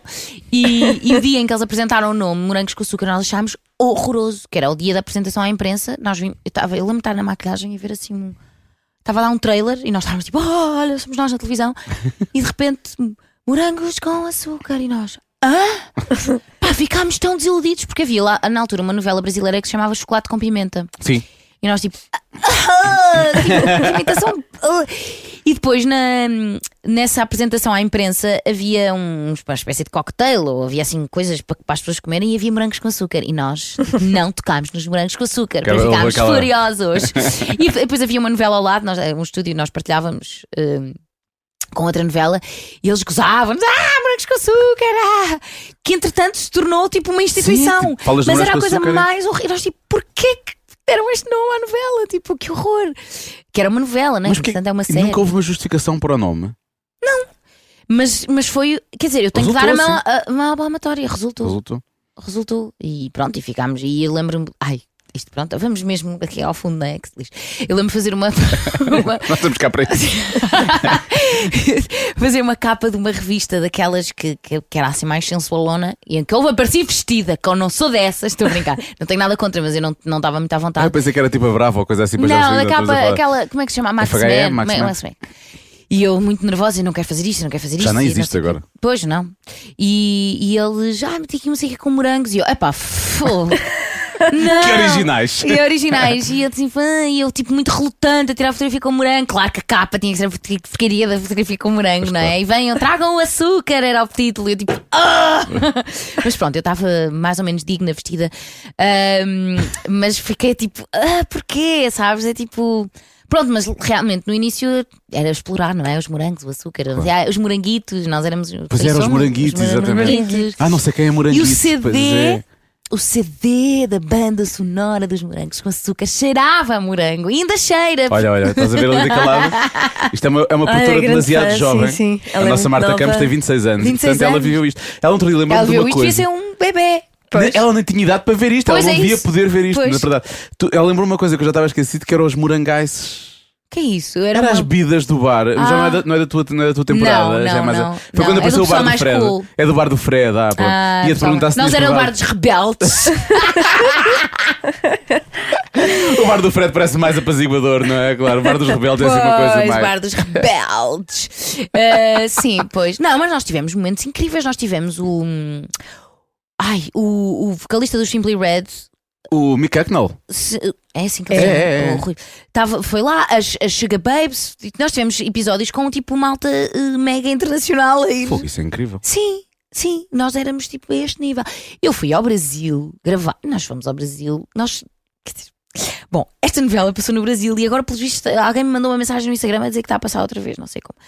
E, e o dia em que eles apresentaram o nome Morangos com Açúcar, nós achámos horroroso, que era o dia da apresentação à imprensa. Nós vimos, eu, estava, eu lembro de estar na maquilhagem e ver assim um. Estava lá um trailer e nós estávamos tipo, "Oh, olha, somos nós na televisão. E de repente, morangos com açúcar. E nós, hã? Pá, ficámos tão desiludidos porque havia lá na altura uma novela brasileira que se chamava Chocolate com Pimenta. Sim. E nós tipo. "Ah", tipo, imitação. ah. E depois na, nessa apresentação à imprensa havia um- uma espécie de cocktail ou havia assim coisas para, para as pessoas comerem e havia morangos com açúcar. E nós tipo, não tocámos nos morangos com açúcar, depois houve ficámos furiosos. e depois havia uma novela ao lado, nós, um estúdio, nós partilhávamos. hum, com outra novela e eles gozavam-nos, ah, morangos com açúcar, ah! que entretanto se tornou tipo uma instituição. Sim, tipo, de Mas era a coisa açúcar. mais horrível. Nós tipo, porquê que deram este nome à novela? Tipo, que horror! Que era uma novela, né? Mas porquê- Portanto, é uma série. nunca houve uma justificação para o nome. Mas, mas foi, quer dizer, eu tenho que dar a Resultou, mão, a, a mão à palmatória. Resultou, Resultou. resultou. E pronto, e ficámos. E eu lembro-me, ai. Isto pronto, vamos mesmo aqui ao fundo, não é? Que se diz. Eu lembro de fazer uma, uma- Nós estamos cá para isso. fazer uma capa de uma revista daquelas que, que, que era assim mais sensualona e em que eu apareci vestida, que eu não sou dessas, estou a brincar. Não tenho nada contra, mas eu não não estava muito à Ah, eu vontade. pensei que era tipo a Brava ou coisa assim. não, percebi, a estamos a capa, aquela, como é que se chama? Max Man, Max Man. Max Man. E eu muito nervosa, eu não quero fazer isto, não quero fazer isto. Já nem e não existe agora. Pois não. E, e eles, ah, meti aqui uma música com morangos. E eu, epá, fô. Não. Que originais. E originais. E eu, e eu, tipo, muito relutante a tirar a fotografia com morango. Claro que a capa tinha que ser a porcaria da fotografia com morangos, não é? E venham, tragam o açúcar, era o título. E eu, tipo, ah! Mas pronto, eu estava mais ou menos digna, vestida. Ahm, mas fiquei tipo, ah, porquê? Sabes? É tipo. Pronto, mas realmente no início era explorar, não é? Os morangos, o açúcar, ah, os moranguitos, nós éramos. Pois eram os moranguitos, os exatamente. moranguitos. Ah, não sei quem é E Moranguito. o CD, pois é. O CD da banda sonora dos morangos com açúcar cheirava a morango, e ainda cheira. Olha, olha, estás a ver ali lado? Isto é uma, é uma produtora grande demasiado fã, jovem. sim, sim. A Ela é nossa Marta nova. Campos tem 26 anos. 26 portanto, ela anos. viu isto. Ela não Ela lembrou de uma isto, coisa. ser um bebê. Pois. Ela não tinha idade para ver isto, Pois ela é não devia isso. poder ver isto, Pois. na verdade. Ela lembrou uma coisa que eu já estava esquecido, que eram os morangaices. Que é isso? Era, Era uma... as bebidas do bar, mas já não é da, não é da tua, não é da tua temporada. Não, já é mais não. Foi Não, quando é apareceu do o bar do Fred. cool. É do bar do Fred, ah, pronto. Ah, Ia-te perguntar se Nós era o bar dos rebeldes. O bar do Fred parece mais apaziguador, não é? Claro, o bar dos rebeldes é assim uma coisa Pois, mais. bar dos rebeldes. Ah, sim, pois. Não, mas nós tivemos momentos incríveis. Nós tivemos o. Ai, o, o vocalista do Simply Red. O Mick Hucknall. se- é assim que É, ele se chama? é, é. O Rui. Tava, foi lá, as, as Sugar Babes. e Nós tivemos episódios com tipo malta eh, mega internacional. a ir- Fogo, isso é incrível. Sim, sim, nós éramos tipo a este nível. Eu fui ao Brasil gravar, nós fomos ao Brasil, nós. quer dizer, Bom, esta novela passou no Brasil e agora, pelos vistos, alguém me mandou uma mensagem no Instagram a dizer que está a passar outra vez, não sei como.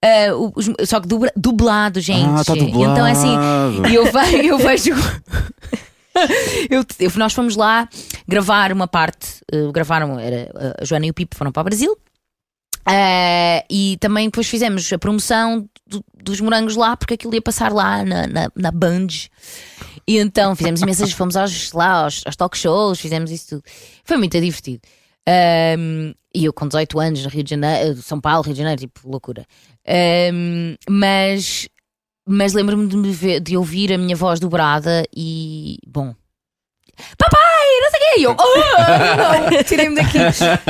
Ah, o- os- só que dublado, gente. Ah, está dublado. Então é assim, e eu, ve- eu vejo. Eu, eu- nós fomos lá gravar uma parte, eh, gravaram, era, a Joana e o Pipo foram para o Brasil. Eh, e também depois fizemos a promoção do- dos morangos lá, porque aquilo ia passar lá na, na, na Band. E então fizemos imensas, fomos aos, lá aos, aos talk shows, fizemos isso tudo. Foi muito divertido. Ahm, e eu com 18 anos no Rio de Janeiro, São Paulo, Rio de Janeiro, tipo, loucura. Ahm, mas mas lembro-me de, me ver- de ouvir a minha voz dobrada e bom. Papai, não sei o quê! E eu, oh, tirei-me daqui.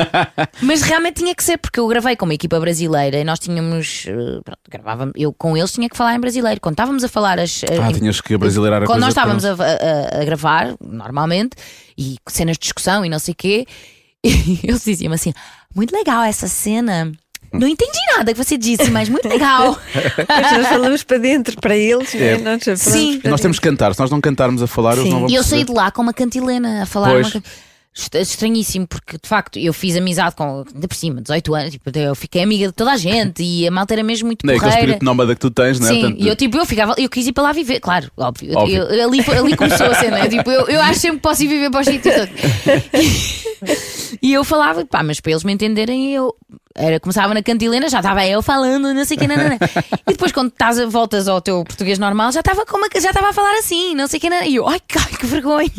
Mas realmente tinha que ser, porque eu gravei com uma equipa brasileira e nós tínhamos. eh, Pronto, gravávamos, eu com eles tinha que falar em brasileiro. Quando estávamos a falar as. Ah, tinhas que brasileirar a Quando nós estávamos a, a- a gravar, normalmente, e cenas de discussão e não sei o quê, e eles diziam assim: muito legal essa cena. Não entendi nada que você disse, mas muito legal. Mas nós falamos para dentro, para eles, É. né? nós Sim. para Nós temos que cantar, se nós não cantarmos a falar, eles Sim. não vão E eu saí de lá com uma cantilena a falar. Pois. uma Estranhíssimo, porque de facto eu fiz amizade com, ainda por cima, 18 anos, tipo, eu fiquei amiga de toda a gente e a malta era mesmo muito Não é porreira. espírito nómada que tu tens, não é? Sim, Portanto, e eu tipo, eu ficava, eu quis ir para lá viver, claro, óbvio. Óbvio. eu- ali, ali começou a cena. eu, tipo, eu, eu acho sempre que posso ir viver para os sítios todos. E eu falava, pá, mas para eles me entenderem, eu era, começava na cantilena, já estava eu falando, não sei o que, nanana. E depois, quando estás a voltas ao teu português normal, já estava como já estava a falar assim, não sei o que, nanana. E eu, ai, ai, que vergonha.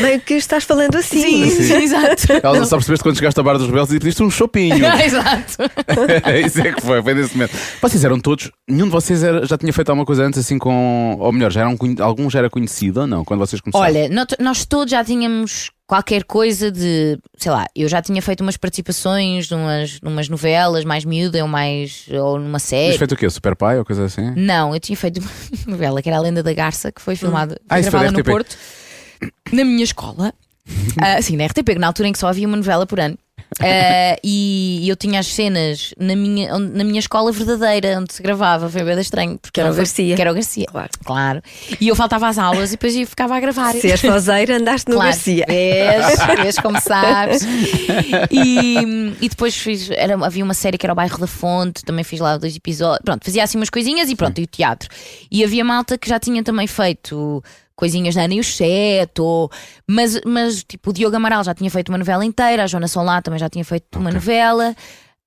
Meio que estás falando assim. Sim, sim, exato. Ela só percebeste quando chegaste ao bar dos rebeldes e pediste um chopinho. exato. Isso é que foi, foi nesse momento. Vocês eram todos, nenhum de vocês era- já tinha feito alguma coisa antes assim com. Ou melhor, já eram, algum já era conhecido ou não? Quando vocês começaram? Olha, nós todos já tínhamos qualquer coisa de, sei lá, eu já tinha feito umas participações numas, numas novelas mais miúda ou mais ou numa Mas série. feito o quê? Super Pai ou coisa assim? Não, eu tinha feito uma novela que era a Lenda da Garça, que foi filmada, Ah, foi gravada da no. Porto, na minha escola. Ah, sim, na RTP, na altura em que só havia uma novela por ano. Ah, e eu tinha as cenas na minha, na minha escola verdadeira, onde se gravava, foi bem estranho. Porque Que era o Garcia. Que era o Garcia. Claro. Claro. E eu faltava às aulas e depois eu ficava a gravar. Se és fozeira, andaste no Claro, Garcia. Vês, vês como sabes. E, e depois fiz, era, havia uma série que era o Bairro da Fonte, também fiz lá dois episódios. Pronto, fazia assim umas coisinhas e pronto, e o teatro. E havia malta que já tinha também feito coisinhas da Ana e o ou, mas, mas tipo o Diogo Amaral já tinha feito uma novela inteira, a Joana Solá também já tinha feito uma novela.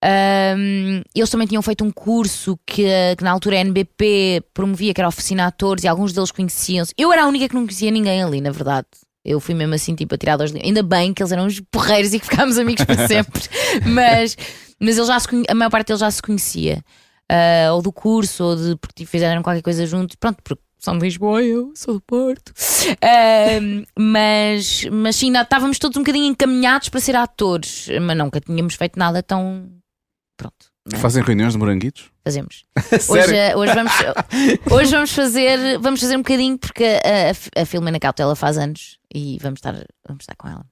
Ahm, eles também tinham feito um curso que, que na altura a NBP promovia, que era oficina a atores, e alguns deles conheciam-se. Eu era a única que não conhecia ninguém ali, na verdade. Eu fui mesmo assim, tipo, atirada aos livros. Ainda bem que eles eram uns porreiros e que ficámos amigos para sempre. mas, mas eles já se a maior parte deles já se conhecia. Ah, ou do curso, ou de porque fizeram qualquer coisa juntos. Pronto, porque são de Lisboa, eu sou do Porto. Ah, mas, mas sim, ainda estávamos todos um bocadinho encaminhados para ser atores, mas nunca tínhamos feito nada tão. Pronto. é? Fazem reuniões de moranguitos? Fazemos. Hoje, eh, hoje, vamos, hoje vamos fazer vamos fazer um bocadinho porque a, a, a Filomena Cautela faz anos e vamos estar, vamos estar com ela.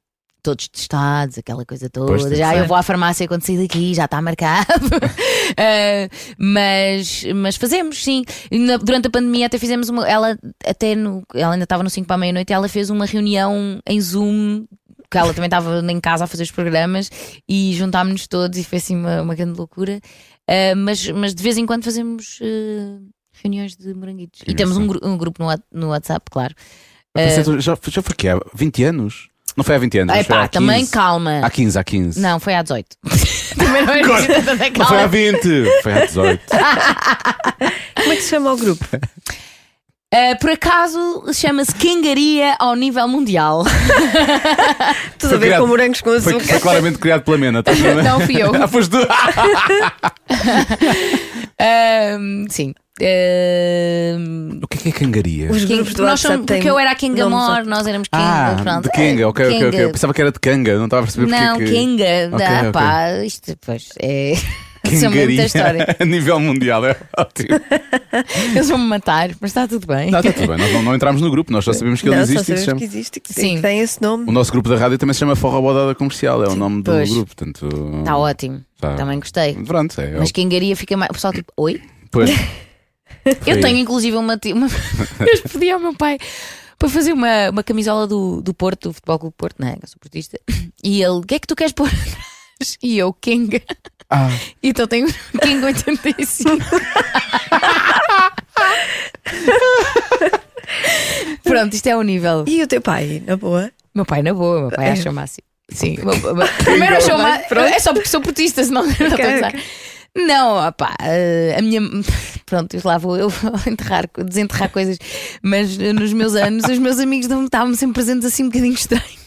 Todos testados, aquela coisa toda. Pois, já eu vou à farmácia quando sair daqui, já está marcado. Eh, mas, mas fazemos, sim. Na- durante a pandemia até fizemos uma. Ela até no, ela ainda estava no 5 para a meia-noite ela fez uma reunião em Zoom. Que ela também estava em casa a fazer os programas e juntámos-nos todos e foi assim uma, uma grande loucura. Uh, mas, mas de vez em quando fazemos uh, reuniões de moranguitos. E temos um, um grupo no, no WhatsApp, claro. Já, já foi que há 20 anos? Não foi há 20 anos? É mas foi pá, também 15. calma. Há 15, há 15. Não, foi há 18. também não é tanta Não foi há calma. 20, foi há 18. Como é que se chama o grupo? Uh, por acaso chama-se Kengaria ao nível mundial. Tudo Foi a ver criado- com morangos com Foi, açúcar. foi claramente criado pela Mena. estás a ver? Não fui eu. Ah, foste tu. Ahm, sim. Ahm, O que é que é cangaria? Os grupos do nós somos- porque eu era a Kenga nomes Mor, nós éramos Kenga. Ah, pronto. de Kenga, ok, ok, ok. Kenga. Pensava que era de Canga, não estava a perceber porque Não, é que... Kenga. Ok, ah, ok. pá, isto depois é. Isso é Kengaria muita história. a nível mundial, é ótimo. Eles vão me matar, mas está tudo bem. Não, está tudo bem, nós não, não entramos no grupo, nós só sabemos que ele Não, só existe se sabemos chama. que existe, que Sim. tem, que tem esse nome. O nosso grupo da rádio também se chama Forra Bodada Comercial, é o nome do Pois. grupo, portanto. Está ótimo. Tá. Também gostei. Pronto, é. Mas Kengaria fica mais. O pessoal tipo, oi? Pois, Eu tenho inclusive uma. uma... Eu pedi ao meu pai para fazer uma, uma camisola do, do Porto, do Futebol Clube Porto, não é? Que eu sou portista. E ele, o que é que tu queres pôr atrás? E eu, Kenga. Ah. Então tenho Kenga 85. Pronto, isto é o nível. E o teu pai, na boa? Meu pai na boa, meu pai É. acha o máximo. Sim, primeiro achou o máximo. É só porque sou portista, senão não estou a Ok, gozar. Não, opá, eh, a minha. Pronto, lá vou eu enterrar, desenterrar coisas, mas nos meus anos, os meus amigos estavam sempre presentes assim um bocadinho estranhos.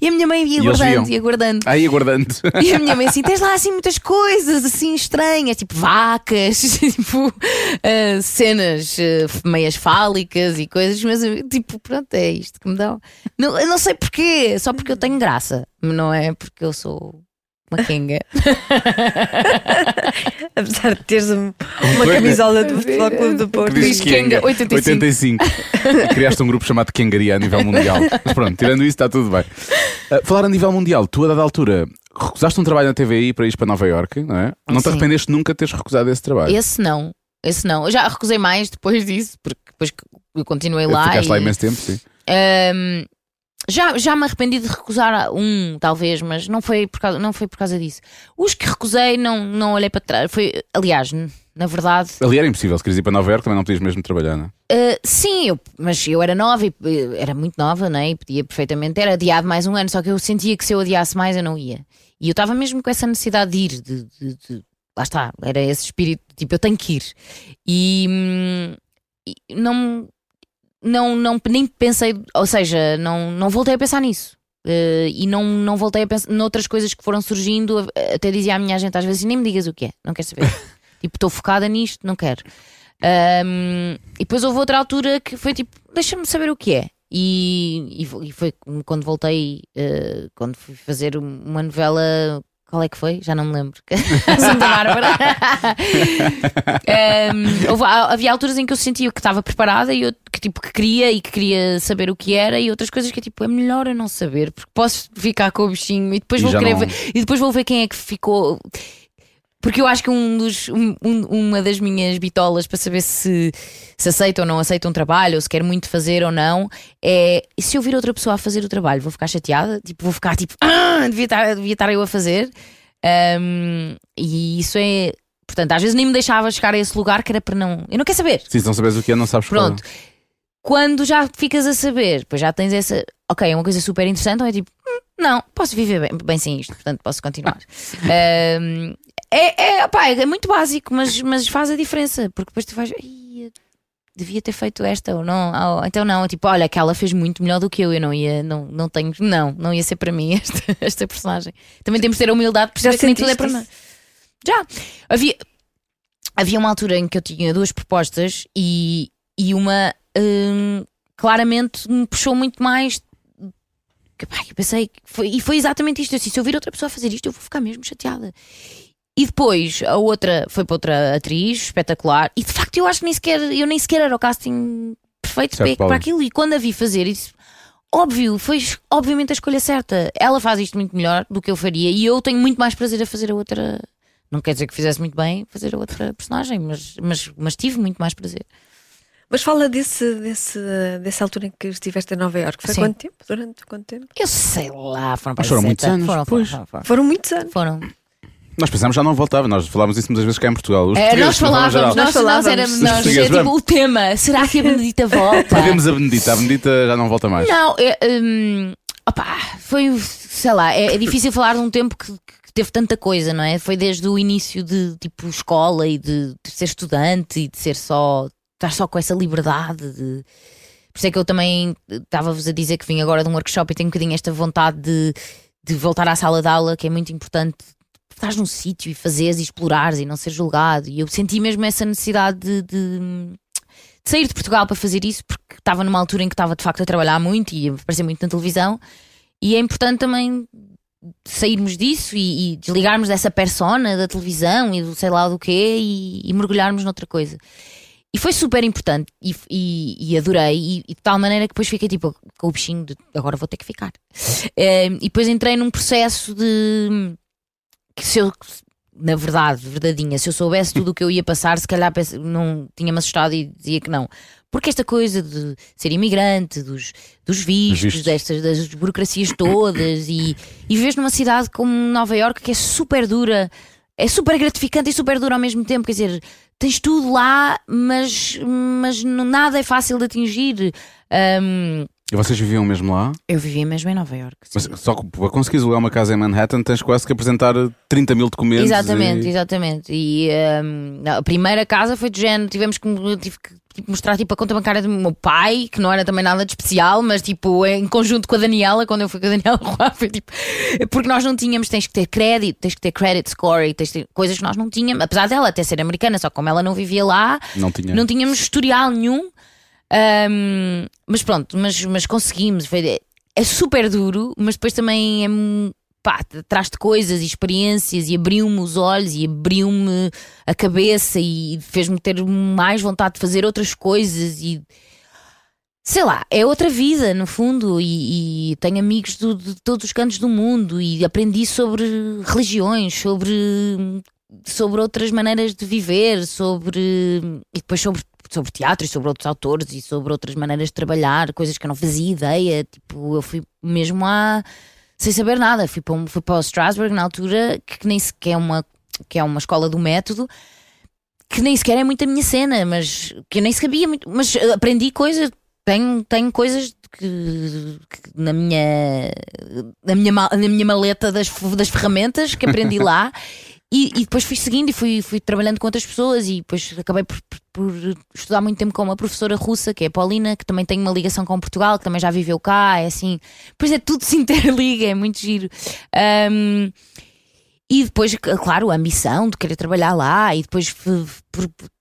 E a minha mãe ia E eles guardando, viam? ia guardando. Aí aguardando. E a minha mãe assim, tens lá assim muitas coisas assim estranhas, tipo vacas, tipo eh, cenas eh, meias fálicas e coisas, mas tipo, pronto, é isto que me dão. Não, eu não sei porquê, só porque eu tenho graça, não é porque eu sou uma kenga. Apesar de teres um- uma é. camisola do Futebol Clube do Porto. Que Diz Kenga, 85. 85. E criaste um grupo chamado Kengaria a nível mundial. Mas pronto, tirando isso, está tudo bem. Uh, falar a nível mundial, tu a dada altura recusaste um trabalho na TVI para ir para Nova Iorque, não é? Não te Sim. arrependeste nunca de teres recusado esse trabalho? Esse não, esse não. Eu já recusei mais depois disso, porque depois que eu continuei lá. Ficaste e- lá imenso tempo, sim. Ahm, já, já me arrependi de recusar um, talvez, mas não foi por causa, não foi por causa disso. Os que recusei, não, não olhei para trás. Foi, aliás, na verdade, Ali era impossível, se querias ir para Nova Iorque também não podias mesmo trabalhar, não é? ah, sim, eu- mas eu era nova e era muito nova, né? E podia perfeitamente ter adiado mais um ano, só que eu sentia que se eu adiasse mais eu não ia. E eu estava mesmo com essa necessidade de ir, de, de- de- lá está, era esse espírito, tipo, eu tenho que ir. E, hum, e não, não, não, nem pensei, ou seja, não, não voltei a pensar nisso. Eh, e não, não voltei a pensar noutras coisas que foram surgindo. Até dizia à minha gente às vezes: nem me digas o que é, não quero saber. tipo, estou focada nisto, não quero. E depois houve outra altura que foi tipo: deixa-me saber o que é. E, e foi quando voltei, eh, quando fui fazer um- uma novela. Qual é que foi? Já não me lembro. Santa Bárbara. Ahm, houve- havia alturas em que eu sentia que estava preparada e eu que, tipo, que queria e que queria saber o que era, e outras coisas que é tipo, é melhor eu não saber, porque posso ficar com o bichinho e depois E vou querer não- ver, e depois vou ver quem é que ficou. Porque eu acho que um dos, um- um- uma das minhas bitolas para saber se, se aceita ou não aceita um trabalho, ou se quer muito fazer ou não, é se eu vir outra pessoa a fazer o trabalho, vou ficar chateada, tipo, vou ficar tipo, ah, devia estar, devia estar eu a fazer. Ahm, e isso é. Portanto, às vezes nem me deixava chegar a esse lugar que era para não. Eu não quero saber. Sim, se não sabes o que é, não sabes é. Pronto. Quando já ficas a saber, depois já tens essa. Ok, é uma coisa super interessante, ou é tipo, "Hum, não, posso viver bem, bem sem isto, portanto posso continuar. Ahm, é, é, pá, é muito básico, mas, mas faz a diferença, porque depois tu vais. "Ai, eu Devia ter feito esta ou não, ou, então não, tipo, olha, aquela fez muito melhor do que eu, eu não ia, não, não tenho, não, não ia ser para mim esta, esta personagem. Também temos de ter a humildade de Já perceber que nem tudo é para nós. Já. Havia, havia uma altura em que eu tinha duas propostas e, e uma hum, claramente me puxou muito mais. Que, pá, eu pensei, foi, e foi exatamente isto. Disse, se eu vir outra pessoa a fazer isto, eu vou ficar mesmo chateada. E depois a outra foi para outra atriz espetacular, e de facto eu acho que nem sequer, eu nem sequer era o casting perfeito Certo, para, para aquilo. E quando a vi fazer, disse, óbvio, foi obviamente a escolha certa. Ela faz isto muito melhor do que eu faria, e eu tenho muito mais prazer a fazer a outra. Não quer dizer que fizesse muito bem fazer a outra personagem, mas, mas, mas tive muito mais prazer. Mas fala desse, desse, dessa altura em que estiveste em Nova Iorque. Foi Sim. quanto tempo? Durante quanto tempo? Eu sei lá, foram para foram 60. muitos anos, Foram, foram, foram, Foram muitos anos. foram. Nós pensámos já não voltava, nós falávamos isso muitas vezes cá em Portugal. Os É, portugueses, nós forma falávamos, geral. nós, Nós nós falávamos. éramos, Os nós, é portugueses, tipo vamos. o tema. Será que a Benedita volta? Perdemos a Benedita, a Benedita já não volta mais. Não, é, hum, opá, foi, sei lá, é, é difícil falar de um tempo que, que teve tanta coisa, não é? Foi desde o início de tipo escola e de, de ser estudante e de ser só estás só com essa liberdade de. Por isso é que eu também estava-vos a dizer que vim agora de um workshop e tenho um bocadinho esta vontade de, de voltar à sala de aula, que é muito importante. Estás num sítio e fazeres e explorares e não ser julgado. E eu senti mesmo essa necessidade de, de, de sair de Portugal para fazer isso, porque estava numa altura em que estava de facto a trabalhar muito e a aparecer muito na televisão. E é importante também sairmos disso e, e desligarmos dessa persona da televisão e do sei lá do quê e, e mergulharmos noutra coisa. E foi super importante e, e, e adorei, e, e, de tal maneira que depois fiquei tipo com o bichinho de agora vou ter que ficar. Eh, e depois entrei num processo de que se eu, na verdade, verdadeinha, se eu soubesse tudo o que eu ia passar, se calhar não tinha-me assustado e dizia que não. Porque esta coisa de ser imigrante, dos, dos vistos, vistos. destas das burocracias todas, e, e vives numa cidade como Nova Iorque que é super dura, é super gratificante e super dura ao mesmo tempo. Quer dizer, tens tudo lá, mas, mas nada é fácil de atingir. Ahm, E vocês viviam mesmo lá? eu vivia mesmo em Nova sim. Mas só que para conseguires alugar uma casa em Manhattan tens quase que apresentar 30 mil documentos. Exatamente, e- exatamente. E hum, a primeira casa foi de género, tivemos que, tive que tipo, mostrar tipo, a conta bancária do meu pai, que não era também nada de especial, mas tipo, em conjunto com a Daniela, quando eu fui com a Daniela lá, foi tipo, porque nós não tínhamos, tens que ter crédito, tens que ter credit score e tens que ter coisas que nós não tínhamos, apesar dela até ser americana, só que como ela não vivia lá, Não tinha. não tínhamos historial nenhum. Ahm, mas pronto, mas, mas conseguimos. Foi, é super duro, mas depois também é. Pá, traz-te coisas e experiências e abriu-me os olhos e abriu-me a cabeça e fez-me ter mais vontade de fazer outras coisas e sei lá, é outra vida no fundo e, e tenho amigos do- de todos os cantos do mundo e aprendi sobre religiões, sobre sobre outras maneiras de viver, sobre e depois sobre sobre teatro e sobre outros autores e sobre outras maneiras de trabalhar, coisas que eu não fazia ideia, tipo, eu fui mesmo a sem saber nada, fui para, fui para o Strasbourg na altura, que nem sequer é uma que é uma escola do método, que nem sequer é muito a minha cena, mas que eu nem sabia muito, mas aprendi coisas, tenho, tenho coisas que, que na minha na minha, na minha maleta das, das ferramentas que aprendi lá e, e depois fui seguindo e fui, fui trabalhando com outras pessoas e depois acabei por, por- estudar muito tempo com uma professora russa, que é a Paulina, que também tem uma ligação com Portugal, que também já viveu cá, é assim, pois é, tudo se interliga, é muito giro. Ahm, e depois, claro, a ambição de querer trabalhar lá e depois,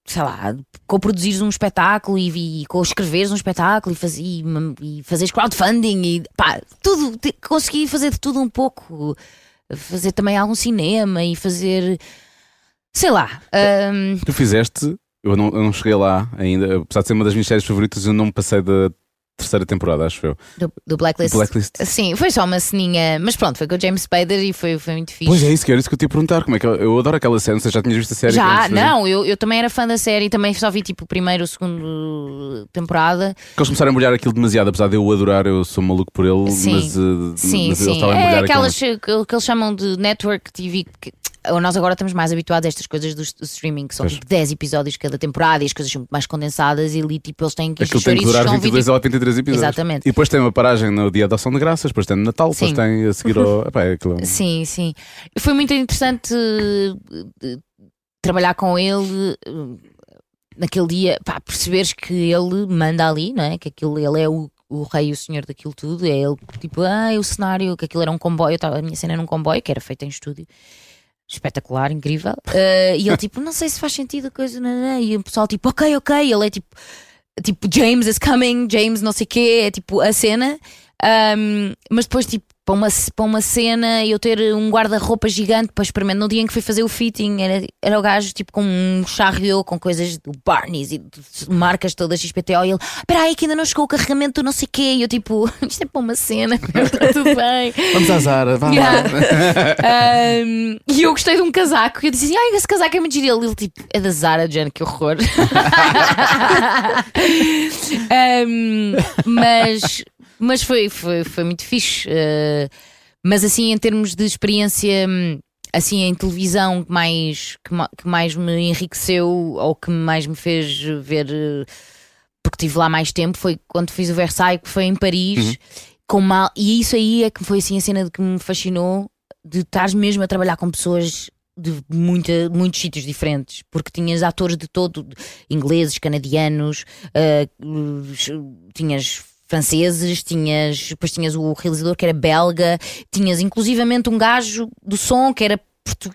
sei lá, co-produzires um espetáculo e, e co-escreveres um espetáculo e, faz, e, e fazeres crowdfunding e pá, tudo, consegui fazer de tudo um pouco, fazer também algum cinema e fazer, sei lá, ahm, Tu fizeste, eu não, eu não cheguei lá ainda, apesar de ser uma das minhas séries favoritas, eu não me passei da terceira temporada, acho eu. do, do Blacklist. Blacklist. Sim, foi só uma ceninha, mas pronto, foi com o James Spader e foi, foi muito fixe. Pois é, isso que era isso que eu te ia perguntar. Como é que eu, eu adoro aquela sei se já tinhas visto a série. Já, não, eu, eu também era fã da série, também só vi tipo o primeiro, o segundo temporada. Que eles começaram a molhar aquilo demasiado, apesar de eu adorar, eu sou maluco por ele, Sim. mas, uh, Sim, mas eles sim. estavam a É molhar aquelas aquilo. que, que eles chamam de network TV. Que, nós agora estamos mais habituados a estas coisas do, do streaming, que são Pois. tipo 10 episódios cada temporada e as coisas são muito mais condensadas e ali tipo eles têm que Aquilo tem que durar são 22 vídeo- ou 83 episódios. Exatamente. E depois tem uma paragem no dia da ação de graças, depois tem no Natal, depois Sim. tem a seguir ao. Epá, é aquilo. Sim, sim. Foi muito interessante eh, trabalhar com ele eh, naquele dia, pá, perceberes que ele manda ali, não é? Que aquilo, ele é o, o rei e o senhor daquilo tudo. É ele, tipo, ah, o cenário, que aquilo era um comboio, a minha cena era um comboio, que era feita em estúdio. Espetacular, incrível. Eh, e ele, tipo, não sei se faz sentido a coisa, não, não. e o pessoal, tipo, ok, ok. Ele é tipo, tipo, James is coming, James não sei o quê, é tipo a cena. Um, mas depois, tipo, para uma, para uma cena eu ter um guarda-roupa gigante para experimentar. No dia em que fui fazer o fitting, era, era o gajo tipo com um charriot com coisas do Barney's e de marcas todas XPTO. E ele, espera aí, que ainda não chegou o carregamento do não sei o quê. E eu, tipo, isto é para uma cena, está tudo bem. Vamos à Zara, vá lá. Yeah. Um, e eu gostei de um casaco. E eu disse assim: Ai, esse casaco é muito giro. Ele, tipo, é da Zara, Jane, que horror. Um, mas mas foi, foi, foi muito fixe. Uh, mas assim, em termos de experiência. hum, Assim, em televisão, que mais, que, que mais me enriqueceu ou que mais me fez ver, eh, porque estive lá mais tempo, foi quando fiz o Versailles, que foi em Paris, com mal, e isso aí é que foi assim a cena de que me fascinou de estar mesmo a trabalhar com pessoas de muita, muitos sítios diferentes, porque tinhas atores de todo, ingleses, canadianos, uh, tinhas franceses, tinhas, depois tinhas o realizador que era belga, tinhas inclusivamente um gajo do som que era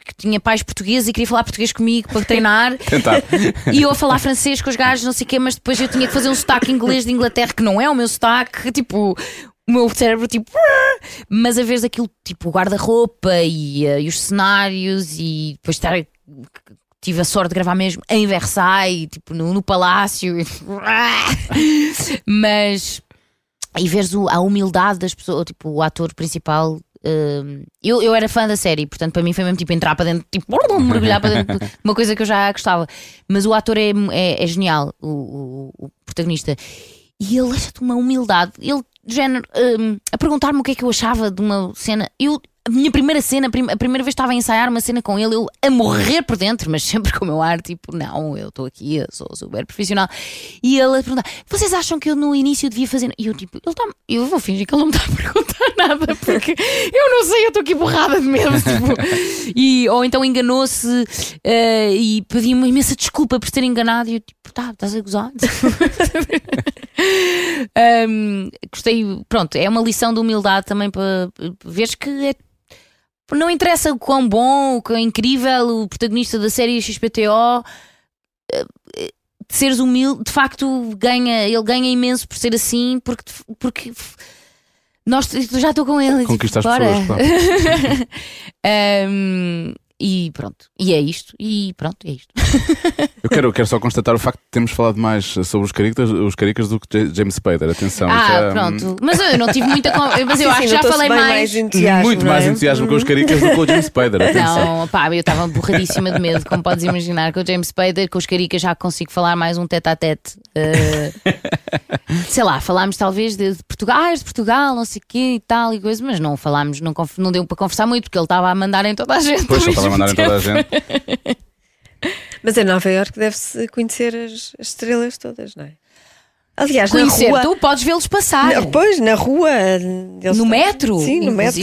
que tinha pais portugueses e queria falar português comigo para treinar. Tentar. E eu a falar francês com os gajos, não sei o quê, mas depois eu tinha que fazer um sotaque inglês de Inglaterra, que não é o meu sotaque, tipo, o meu cérebro, tipo, mas a vez aquilo, tipo, o guarda-roupa e, uh, e os cenários, e depois estar tive a sorte de gravar mesmo em Versailles, tipo no, no palácio, mas e veres o, a humildade das pessoas, tipo o ator principal. Uh, eu, eu era fã da série, portanto para mim foi mesmo tipo entrar para dentro, tipo mergulhar para dentro, uma coisa que eu já gostava. Mas o ator é, é, é genial, o, o, o, protagonista, e ele deixa-te uma humildade. Ele, género, um, a perguntar-me o que é que eu achava de uma cena. Eu, a minha primeira cena, a primeira vez que estava a ensaiar uma cena com ele, eu a morrer por dentro, mas sempre com o meu ar, tipo, não, eu estou aqui, eu sou super profissional. E ele a perguntar: vocês acham que eu no início devia fazer? E eu, tipo, ele tá, eu vou fingir que ele não me está a perguntar nada, porque eu não sei, eu estou aqui borrada de medo. Tipo, e, ou então enganou-se uh, e pediu uma imensa desculpa por ter enganado, e eu, tipo, tá, estás a gozar? um, gostei, pronto, é uma lição de humildade também para veres que é não interessa o quão bom, o quão incrível o protagonista da série XPTO eh, de seres humilde, de facto ganha, ele ganha imenso por ser assim, porque, porque nós já estou com ele. Conquista as pessoas, claro. um, E pronto, e é isto, e pronto, é isto. eu, quero, eu quero só constatar o facto de termos falado mais sobre os caricas, os caricas do que James Spader, atenção. Ah, já... pronto, mas eu não tive muita. Mas eu sim, acho que já falei mais. mais entusiasmo, muito mais é? entusiasmo com os caricas do que com o James Spader. Atenção. Não, pá, eu estava borradíssima de medo, como podes imaginar, com o James Spader, com os caricas já consigo falar mais um tete a tete. Uh, sei lá, falámos talvez de, de Portugal, ah, de Portugal, não sei o quê e tal e coisa, mas não falámos, não, não deu para conversar muito, porque ele estava a mandar em toda a gente. Pois, ele estava a mandar em toda a gente. Mas em Nova Iorque deve-se conhecer as, as, estrelas todas, não é? Aliás, Conhecer, na rua, tu podes vê-los passar. Na, pois, na rua. No metro? Sim, no metro.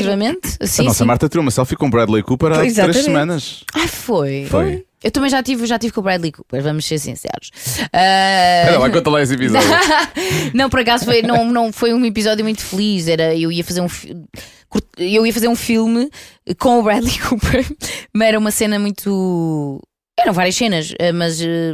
Sim, a nossa sim. Marta tirou uma selfie com Bradley Cooper há Pois, três exatamente. semanas. Ah, foi. Foi. Eu também já tive, já tive com o Bradley Cooper, vamos ser sinceros. Uh... lá, conta lá esse episódio. não, por acaso foi, não, não foi um episódio muito feliz. Era, eu ia fazer um eu ia fazer um filme com o Bradley Cooper, mas era uma cena muito. Eram várias cenas, eh, mas, eh,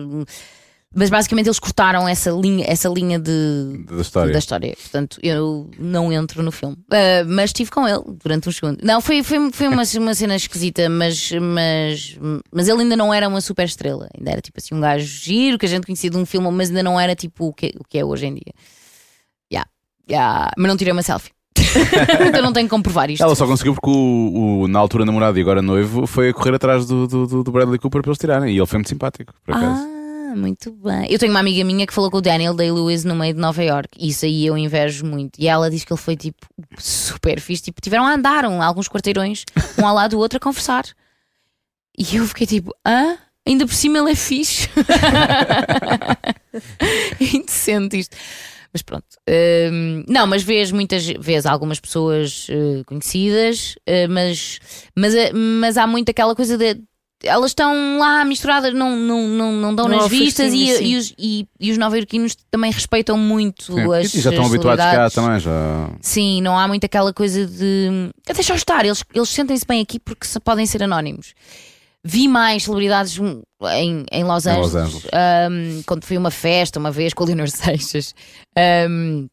mas basicamente eles cortaram essa linha, essa linha de, Da história. da história. Portanto, eu não entro no filme. Uh, mas estive com ele durante uns segundos. Não, foi, foi, foi uma, uma cena esquisita, mas, mas, mas ele ainda não era uma super estrela. Ainda era tipo assim um gajo giro que a gente conhecia de um filme, mas ainda não era tipo o que, o que é hoje em dia. Yeah, yeah. Mas não tirei uma selfie. então não tenho como provar isto. Ela só conseguiu porque o, o- na altura namorado e agora noivo foi a correr atrás do, do, do- Bradley Cooper para eles tirarem. E ele foi muito simpático, por acaso. Ah, muito bem. Eu tenho uma amiga minha que falou com o Daniel Day-Lewis no meio de Nova York. Isso aí eu invejo muito. E ela disse que ele foi tipo super fixe. Tipo, tiveram a andar um, alguns quarteirões, um ao lado do outro, a conversar. E eu fiquei tipo, hã? Ainda por cima ele é fixe. é indecente isto. Mas pronto. Hum, não, mas vês muitas vês algumas pessoas eh, conhecidas, eh, mas, mas, eh, mas há muito aquela coisa de elas estão lá misturadas, não, não, não, não dão Não nas vistas e, e, os, e, e os nova-iorquinos também respeitam muito Sim. as E já estão as habituados cá também. Já... Sim, não há muito aquela coisa de "Ah, deixa estar, eles, eles sentem-se bem aqui porque podem ser anónimos. Vi mais celebridades hum, em, em Los Em Angeles, Los Angeles. hum, quando fui a uma festa uma vez com o Leonor Seixas. hum,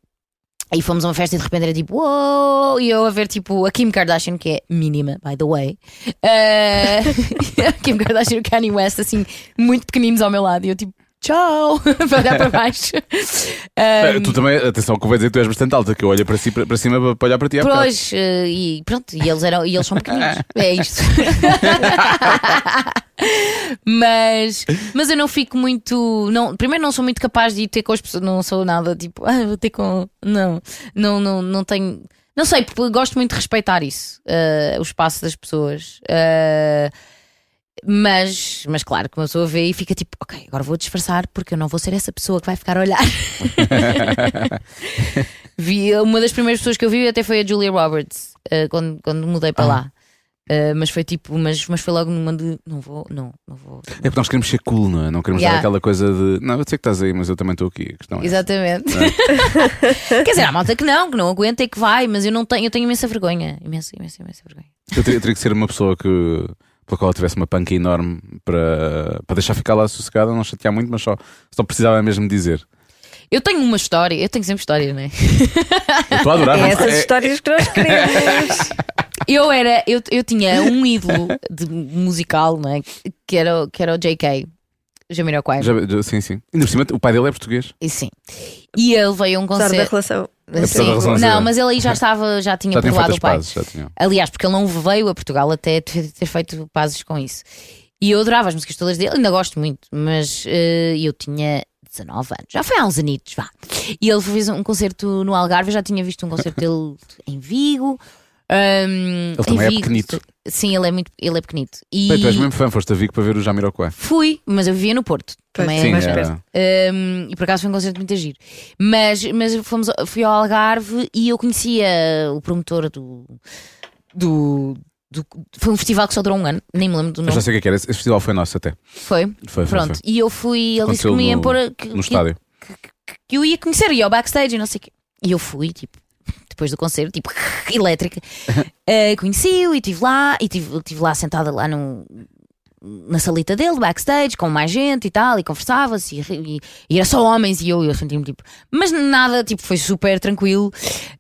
Aí fomos a uma festa e de repente era tipo, uou! E eu a ver tipo a Kim Kardashian, que é mínima, by the way. eh, a Kim Kardashian e o Kanye West, assim, muito pequeninos ao meu lado. E eu tipo, tchau! para olhar para baixo. Eh, Hum, Tu também, atenção, que eu vou dizer que tu és bastante alta, que eu olho para, si, para, para cima para olhar para ti. Pois, eh, e pronto, e eles, eram, e eles são pequeninos. É isto. mas, mas eu não fico muito. Não, primeiro, não sou muito capaz de ir ter com as pessoas. Não sou nada tipo, ah, vou ter com. Não, não, não, não tenho. Não sei, porque gosto muito de respeitar isso, eh, o espaço das pessoas. Eh, mas, mas claro que uma pessoa vê e fica tipo, ok, agora vou disfarçar porque eu não vou ser essa pessoa que vai ficar a olhar. vi, uma das primeiras pessoas que eu vi até foi a Julia Roberts, eh, quando, quando mudei para Ah. lá. Uh, mas foi tipo, mas, mas foi logo numa de não vou, não, não vou. É porque nós queremos ser cool, não é? Não queremos Yeah. dar aquela coisa de não, eu sei que estás aí, mas eu também estou aqui. É. Exatamente. Quer dizer, há malta que não, que não aguenta e que vai, mas eu não tenho, eu tenho imensa vergonha. Imensa, imensa, imensa vergonha. Eu teria, teria que ser uma pessoa que pela qual eu tivesse uma panca enorme para, para deixar ficar lá sossegada, não chatear muito, mas só, só precisava mesmo dizer. Eu tenho uma história, eu tenho sempre histórias, não é? Eu estou a adorar. É essas é- histórias que nós queremos. Eu era, eu, eu tinha um ídolo de musical, não é? Que era, que era o JK, Jamiroquai. já- já- sim, sim. Ainda por cima, o pai dele é português. E sim. E ele veio a um Apesar da concerto. relação. Apesar da relação Não, mas ele aí já estava, já tinha Já tinham feito perdoado as o pai. pazes. Já tinham. Aliás, porque ele não veio a Portugal até ter ter feito pazes com isso. E eu adorava as músicas todas dele, ainda gosto muito, mas eh, eu tinha 19 anos, já foi há uns anitos, vá. E ele fez um concerto no Algarve, eu já tinha visto um concerto dele em Vigo. Ahm, Ele também em é Vigo. pequenito. Sim, ele é muito, ele é pequenito. E Bem, tu és mesmo fã, foste a Vigo para ver o Jamiroquai. fui, mas eu vivia no Porto. Pois, Também é Sim, mais era- perto. um, e por acaso foi um concerto muito giro. Mas, mas fomos, fui ao Algarve e eu conhecia o promotor do, do, do- Foi um festival que só durou um ano, nem me lembro do Eu nome. já sei o que é que era. Esse festival foi nosso até. Foi. Foi, foi, Pronto. foi. E eu fui, ele disse que me ia no- pôr. Que, No que- estádio. que eu ia conhecer, ia ao backstage e não sei o quê. E eu fui, tipo, depois do concerto, tipo, elétrica. Eh, Conheci-o e estive lá, e estive lá sentada lá no, na salita dele, backstage, com mais gente e tal, e conversava-se, e, e- e era só homens, e eu, eu senti-me tipo. Mas nada, tipo, foi super tranquilo.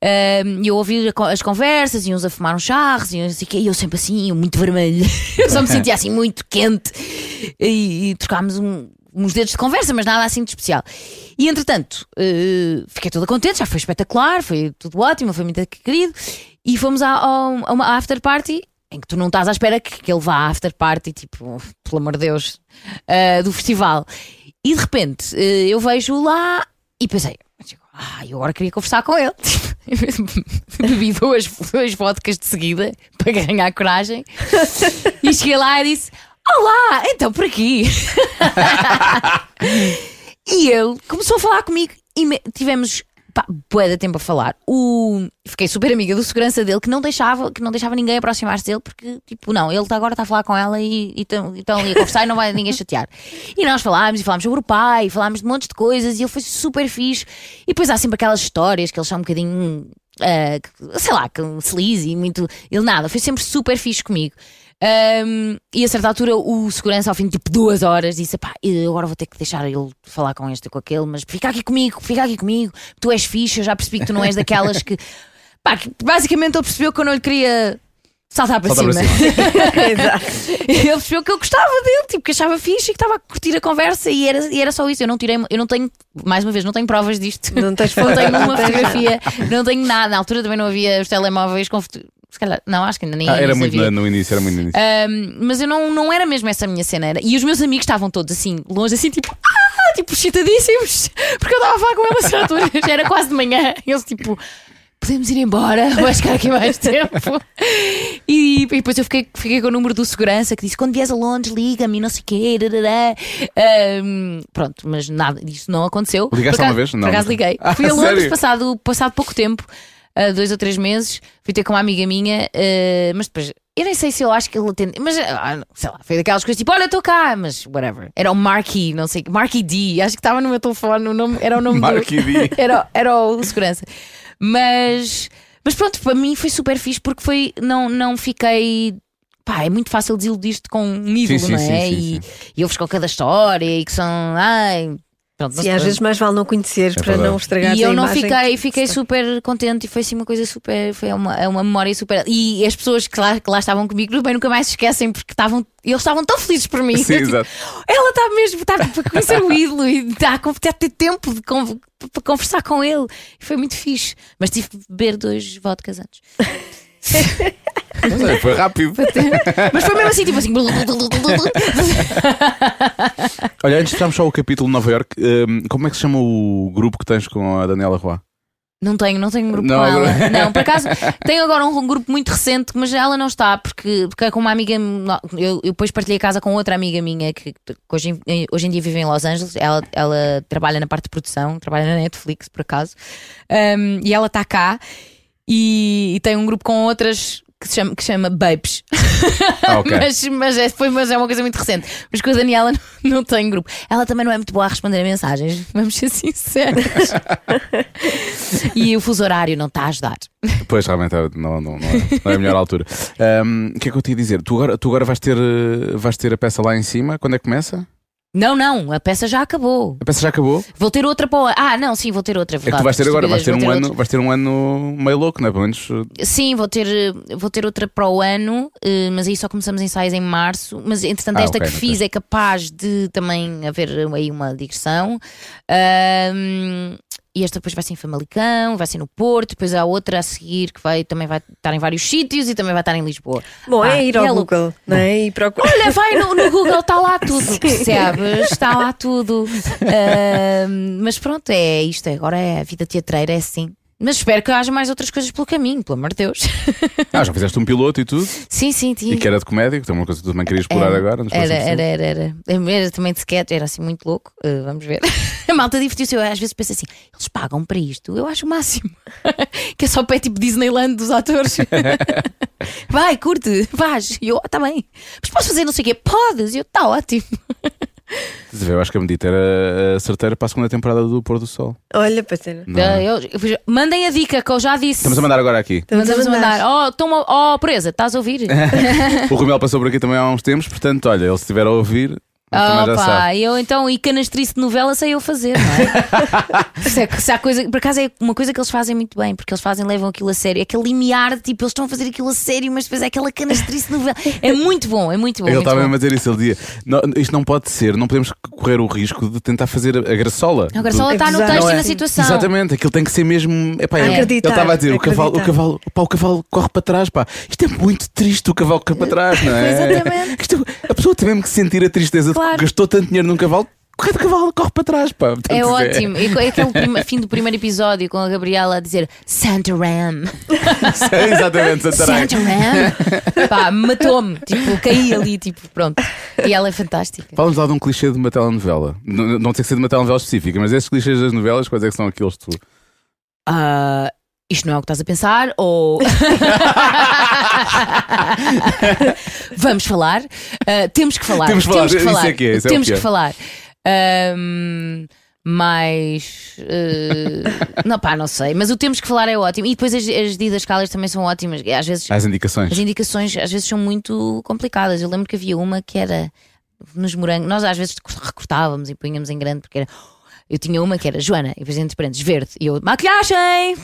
Eh, E eu ouvi as conversas, e uns a fumar uns charros, e eu, quê, e eu sempre assim, eu muito vermelho. eu só me sentia assim muito quente. E, e trocámos um- uns dedos de conversa, mas nada assim de especial. E entretanto, eh, fiquei toda contente, já foi espetacular, foi tudo ótimo, foi muito querido. E fomos a, ao- a uma after party em que tu não estás à espera que, que ele vá à after party, tipo, pelo amor de Deus, eh, do festival. E de repente eh, eu vejo lá e pensei. Ah, eu agora queria conversar com ele. Bebi duas, duas vodkas de seguida para ganhar coragem. E cheguei lá e disse: Olá, então por aqui. E ele começou a falar comigo e me- tivemos pá, bué de tempo a falar. O... Fiquei super amiga do segurança dele que não deixava, que não deixava ninguém aproximar-se dele porque, tipo, não, ele tá- agora está a falar com ela e estão ali a conversar e não vai ninguém chatear. E nós falámos e falámos sobre o pai, falámos de montes de coisas e ele foi super fixe. E depois há sempre aquelas histórias que eles são um bocadinho, ah, sei lá, que sleazy, muito. Ele nada, foi sempre super fixe comigo. Um, e a certa altura o segurança ao fim de tipo duas horas disse pá, agora vou ter que deixar ele falar com este e com aquele mas fica aqui comigo, fica aqui comigo tu és fixe, eu já percebi que tu não és daquelas que pá, que basicamente ele percebeu que eu não lhe queria saltar para Saltar cima, para Exato. ele percebeu que eu gostava dele, tipo, que achava fixe e que estava a curtir a conversa e era, e era só isso, eu não tirei, eu não tenho mais uma vez, não tenho provas disto Não tens não tenho nenhuma fotografia, não tenho nada. Na altura também não havia os telemóveis com. Se calhar, não, acho que ainda nem Ah, era muito no, início, era muito no início. Um, mas eu não, não era mesmo essa a minha cena. Era. E os meus amigos estavam todos assim, longe, assim, tipo, ah, tipo, excitadíssimos, porque eu estava a falar com eles nessa altura, já era quase de manhã. Eles, tipo, podemos ir embora, vais ficar aqui mais tempo. E, e depois eu fiquei, fiquei com o número do segurança que disse: quando vies a Londres, liga-me, não sei o quê. Um, pronto, mas nada disso não aconteceu. Ligaste Por acaso- uma vez? Não, Por acaso liguei. Ah, Fui a Londres sério? passado, passado pouco tempo, há dois ou três meses, fui ter com uma amiga minha, eh, mas depois. Eu nem sei se eu acho que ele atende, mas ah, sei lá, foi daquelas coisas tipo, olha, estou cá, mas whatever. Era o Marky, não sei, Marky D, acho que estava no meu telefone, o nome, era o nome Marky do. D. Era, era o segurança. Mas, mas pronto, para mim foi super fixe porque foi, não, não fiquei. Pá, é muito fácil desiludir-te com um ídolo, sim, não sim, é? sim, e, e ouves com cada história e que são. Ai, pronto, E sei- às vezes mais vale não conheceres É para verdade. não estragar e eu não fiquei, que- fiquei super contente e foi assim uma coisa super, foi uma, é uma memória super. E as pessoas que lá, que lá estavam comigo bem nunca mais se esquecem porque estavam, eles estavam tão felizes por mim. Sim, Eu, tipo, exato. ela está mesmo, está a conhecer o ídolo e está a con- a ter tempo de con- para conversar com ele. E foi muito fixe. Mas tive que beber dois vodkas antes. Não sei, foi rápido. Mas foi mesmo assim, tipo assim. Olha, antes de fecharmos só o capítulo de Nova York, hum, como é que se chama o grupo que tens com a Daniela Roy? Não tenho, não tenho um grupo Não, com ela. agora- Não, por acaso tenho agora um, um grupo muito recente, mas ela não está, porque, porque é com uma amiga. Eu, eu depois partilhei a casa com outra amiga minha que, que hoje, em- hoje em dia vive em Los Angeles. Ela, ela trabalha na parte de produção, trabalha na Netflix, por acaso. Um, e ela está cá e, e tem um grupo com outras que se chama, que chama Babes. Ah, ok. mas, mas, é, foi, mas é uma coisa muito recente. Mas com a Daniela não, não tem grupo. Ela também não é muito boa a responder a mensagens, vamos ser sinceros. e o fuso horário não está a ajudar. Pois realmente é- não, não, não, é, não é a melhor altura. O que é que eu te ia dizer? Tu agora, tu agora vais, ter, eh, vais ter a peça lá em cima? Quando é que começa? Não, não, a peça já acabou. A peça já acabou? Vou ter outra para o ano. Ah, não, sim, vou ter outra. É que tu vais ter agora, vais ter, um vou ano, vais ter um ano meio louco, não é? Pelo menos. eh, Sim, vou ter, vou ter outra para o ano, eh, mas aí só começamos ensaios em março. Mas entretanto, Ah, esta ok, que fiz é capaz de também haver aí uma digressão. Ahm, e esta depois vai ser em Famalicão, vai ser no Porto, depois há outra a seguir que vai, também vai estar em vários sítios e também vai estar em Lisboa. Bom, Pá, é ir ao e ela- Google, não é? E procurar. Olha, vai no, no Google, está lá tudo, percebes? Está lá tudo. Ahm, mas pronto, é isto. Agora é a vida teatreira, é assim. Mas espero que haja mais outras coisas pelo caminho, pelo amor de Deus. Ah, já fizeste um piloto e tudo? Sim, sim, sim. E que era de comédia, que é uma coisa que tu também querias explorar Era, agora. Era, era, era, era. Era também de sketch, era assim muito louco. Uh, vamos ver. A malta divertiu-se. Eu às vezes penso assim: eles pagam para isto? Eu acho o máximo. que é só pé tipo Disneyland dos atores. Vai, curte, vais. E eu, ah, tá bem. Mas posso fazer não sei o quê? Podes. E eu, tá ótimo. Eu acho que a medida era a certeira para a segunda temporada do Pôr do Sol. Olha, parceiro. É? Eu- eu- mandem a dica que eu já disse. Estamos a mandar agora aqui. Estamos a Mandamos a mandar. mandar. Oh, toma, oh, presa, estás a ouvir? O Romel passou por aqui também há uns tempos, portanto, olha, ele se estiver a ouvir, Opa, sabe. eu então, e canastrice de novela sei eu fazer, não é? se, é se há coisa, por acaso é uma coisa que eles fazem muito bem, porque eles fazem, levam aquilo a sério. Aquele limiar, tipo, eles estão a fazer aquilo a sério, mas depois é aquela canastrice de novela. É muito bom, é muito bom. Ele estava mesmo a dizer isso. Ele dizia: "Não, Isto não pode ser, não podemos correr o risco de tentar fazer a graçola. Agora do- só ela está no Exato. texto Não e é? na situação. Exatamente, aquilo tem que ser mesmo. Epá, ele- Acreditar, Ele estava a dizer: o cavalo, o, cavalo, pá, o cavalo corre para trás. Pá. Isto é muito triste, o cavalo corre para trás, não é? Exatamente. Isto- a pessoa tem mesmo que sentir a tristeza de Claro. gastou tanto dinheiro num cavalo. Corre de cavalo, corre para trás. Pá. Portanto, É ótimo. E é aquele prima- fim do primeiro episódio com a Gabriela a dizer Santa Ram. É, exatamente, Santarém. Santa Ram. Pá, matou-me. Tipo, caí ali, tipo, pronto. E ela é fantástica. Fala-nos lá de um clichê de uma telenovela. Não, não tem que ser de uma telenovela específica, mas esses clichês das novelas, quais é que são aqueles que tu. Ah, isto não é o que estás a pensar? Ou. Vamos falar? Ah, temos que falar. Temos que falar, que isso falar. é que é, é temos que que, é. falar. Ahm, mais. ah, não, pá, não sei. Mas o temos que falar é ótimo. E depois as, as didascálias também são ótimas. Às vezes. As indicações. As indicações às vezes são muito complicadas. Eu lembro que havia uma que era nos morangos. Nós às vezes recortávamos e punhamos em grande porque era. Eu tinha uma que era Joana, e depois entre parênteses, verde, e eu, maquilhagem!